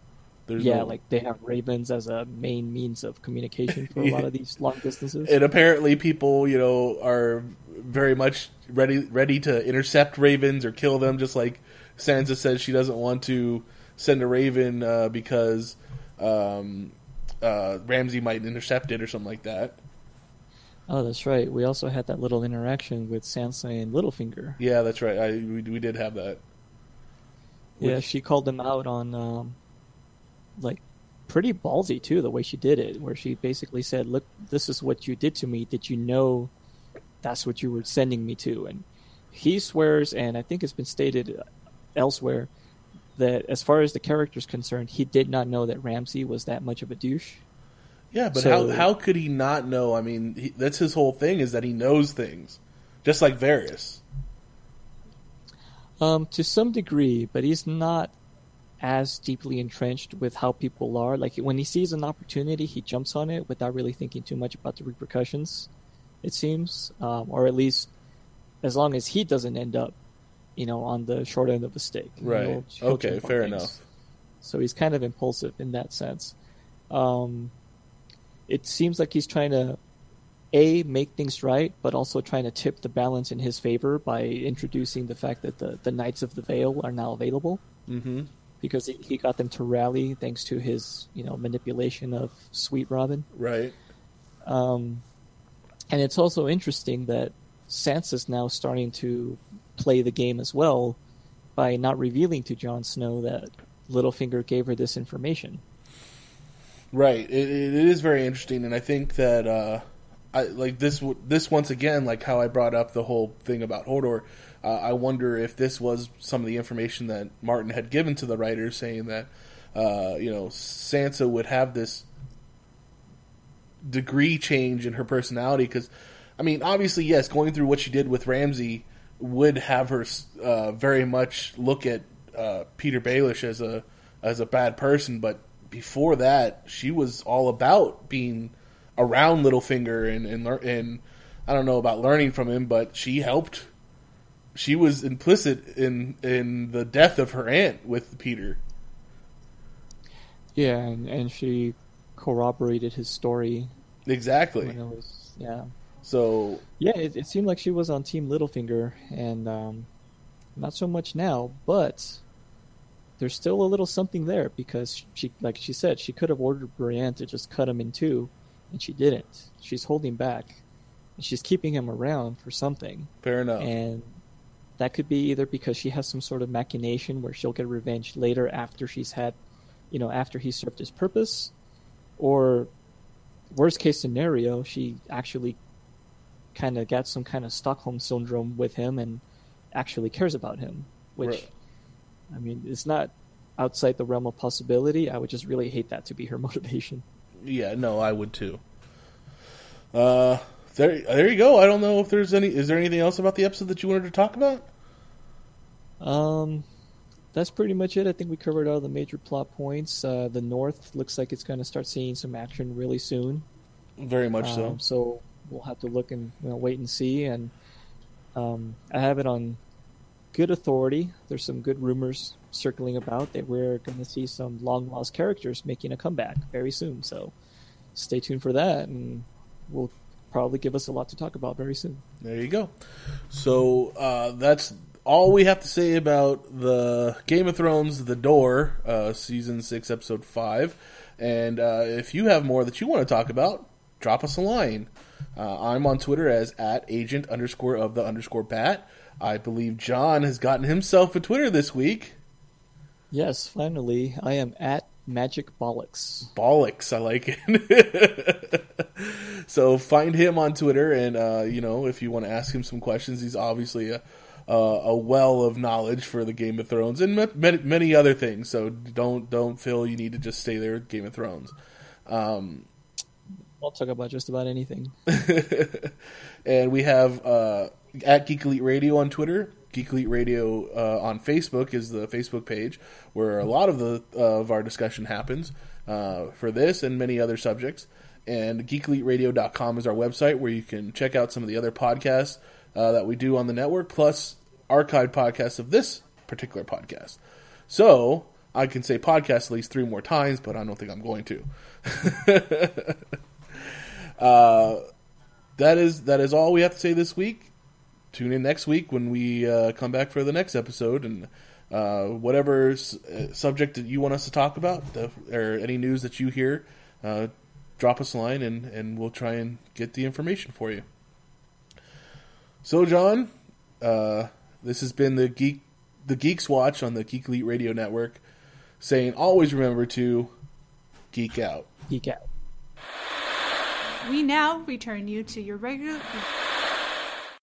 there's yeah, no... like they have ravens as a main means of communication for a lot of these long distances. And apparently, people, you know, are very much ready ready to intercept ravens or kill them. Just like Sansa says, she doesn't want to send a raven uh, because um, uh, Ramsay might intercept it or something like that. Oh, that's right. We also had that little interaction with Sansa and Littlefinger. Yeah, that's right. I we, we did have that. Which... Yeah, she called them out on um, like pretty ballsy too the way she did it where she basically said look this is what you did to me. Did you know that's what you were sending me to? And he swears and i think it's been stated elsewhere that as far as the character is concerned he did not know that ramsay was that much of a douche. Yeah but so, how, how could he not know? I mean he, that's his whole thing is that he knows things just like Varys. Um, to some degree, but he's not as deeply entrenched with how people are. Like when he sees an opportunity, he jumps on it without really thinking too much about the repercussions. It seems, um, or at least as long as he doesn't end up, you know, on the short end of the stick. Right. He'll, he'll okay. Fair things. enough. So he's kind of impulsive in that sense. Um, it seems like he's trying to a make things right, but also trying to tip the balance in his favor by introducing the fact that the the Knights of the Vale are now available. Mm-hmm because he, he got them to rally thanks to his you know manipulation of Sweet Robin. Right. Um, and it's also interesting that Sansa's now starting to play the game as well by not revealing to Jon Snow that Littlefinger gave her this information. Right. It, it is very interesting, and I think that uh, I like this. This once again, like how I brought up the whole thing about Hodor uh, I wonder if this was some of the information that Martin had given to the writers, saying that uh, you know Sansa would have this degree change in her personality. Because, I mean, obviously, yes, going through what she did with Ramsay would have her uh, very much look at uh, Petyr Baelish as a as a bad person, but before that, she was all about being around Littlefinger and and, and I don't know about learning from him, but she helped she was implicit in in the death of her aunt with Petyr. Yeah, and, and she corroborated his story. Exactly. Was, yeah. So yeah, it, it, seemed like she was on Team Littlefinger, and um, not so much now, but there's still a little something there because she, like she said, she could have ordered Brienne to just cut him in two, and she didn't. She's holding back, and she's keeping him around for something. Fair enough. And that could be either because she has some sort of machination where she'll get revenge later after she's had, you know, after he served his purpose, or worst case scenario, she actually kind of got some kind of Stockholm syndrome with him and actually cares about him, which, right. I mean, it's not outside the realm of possibility. I would just really hate that to be her motivation. Yeah, no, I would too. Uh, there, there you go. I don't know if there's any. Is there anything else about the episode that you wanted to talk about? Um, that's pretty much it. I think we covered all the major plot points. Uh, the North looks like it's going to start seeing some action really soon. Very much so. Um, so we'll have to look and you know, wait and see. And um, I have it on good authority. There's some good rumors circling about that we're going to see some long lost characters making a comeback very soon. So stay tuned for that, and we'll probably give us a lot to talk about very soon. There you go. So uh, that's all we have to say about the Game of Thrones The Door, uh, season six, episode five. And uh, if you have more that you want to talk about, drop us a line. Uh, I'm on Twitter as at agent underscore of the underscore bat. I believe John has gotten himself a Twitter this week. Yes, finally, I am at Magic Bollocks. Bollocks, I like it. so find him on Twitter, and uh, you know if you want to ask him some questions, he's obviously a a, a well of knowledge for the Game of Thrones and many, many other things. So don't don't feel you need to just stay there with Game of Thrones. Um, I'll talk about just about anything. and we have uh, at Geek Elite Radio on Twitter. Geek Elite Radio uh, on Facebook is the Facebook page where a lot of the uh, of our discussion happens uh, for this and many other subjects. And geekeliteradio.com is our website where you can check out some of the other podcasts uh, that we do on the network, plus archived podcasts of this particular podcast. So I can say podcast at least three more times, but I don't think I'm going to. uh, that is that is all we have to say this week. Tune in next week when we uh, come back for the next episode and uh, whatever uh, subject that you want us to talk about or any news that you hear, uh, drop us a line and, and we'll try and get the information for you. So, John, uh, this has been the geek the Geeks Watch on the Geek Elite Radio Network, saying always remember to geek out. Geek out. We now return you to your regular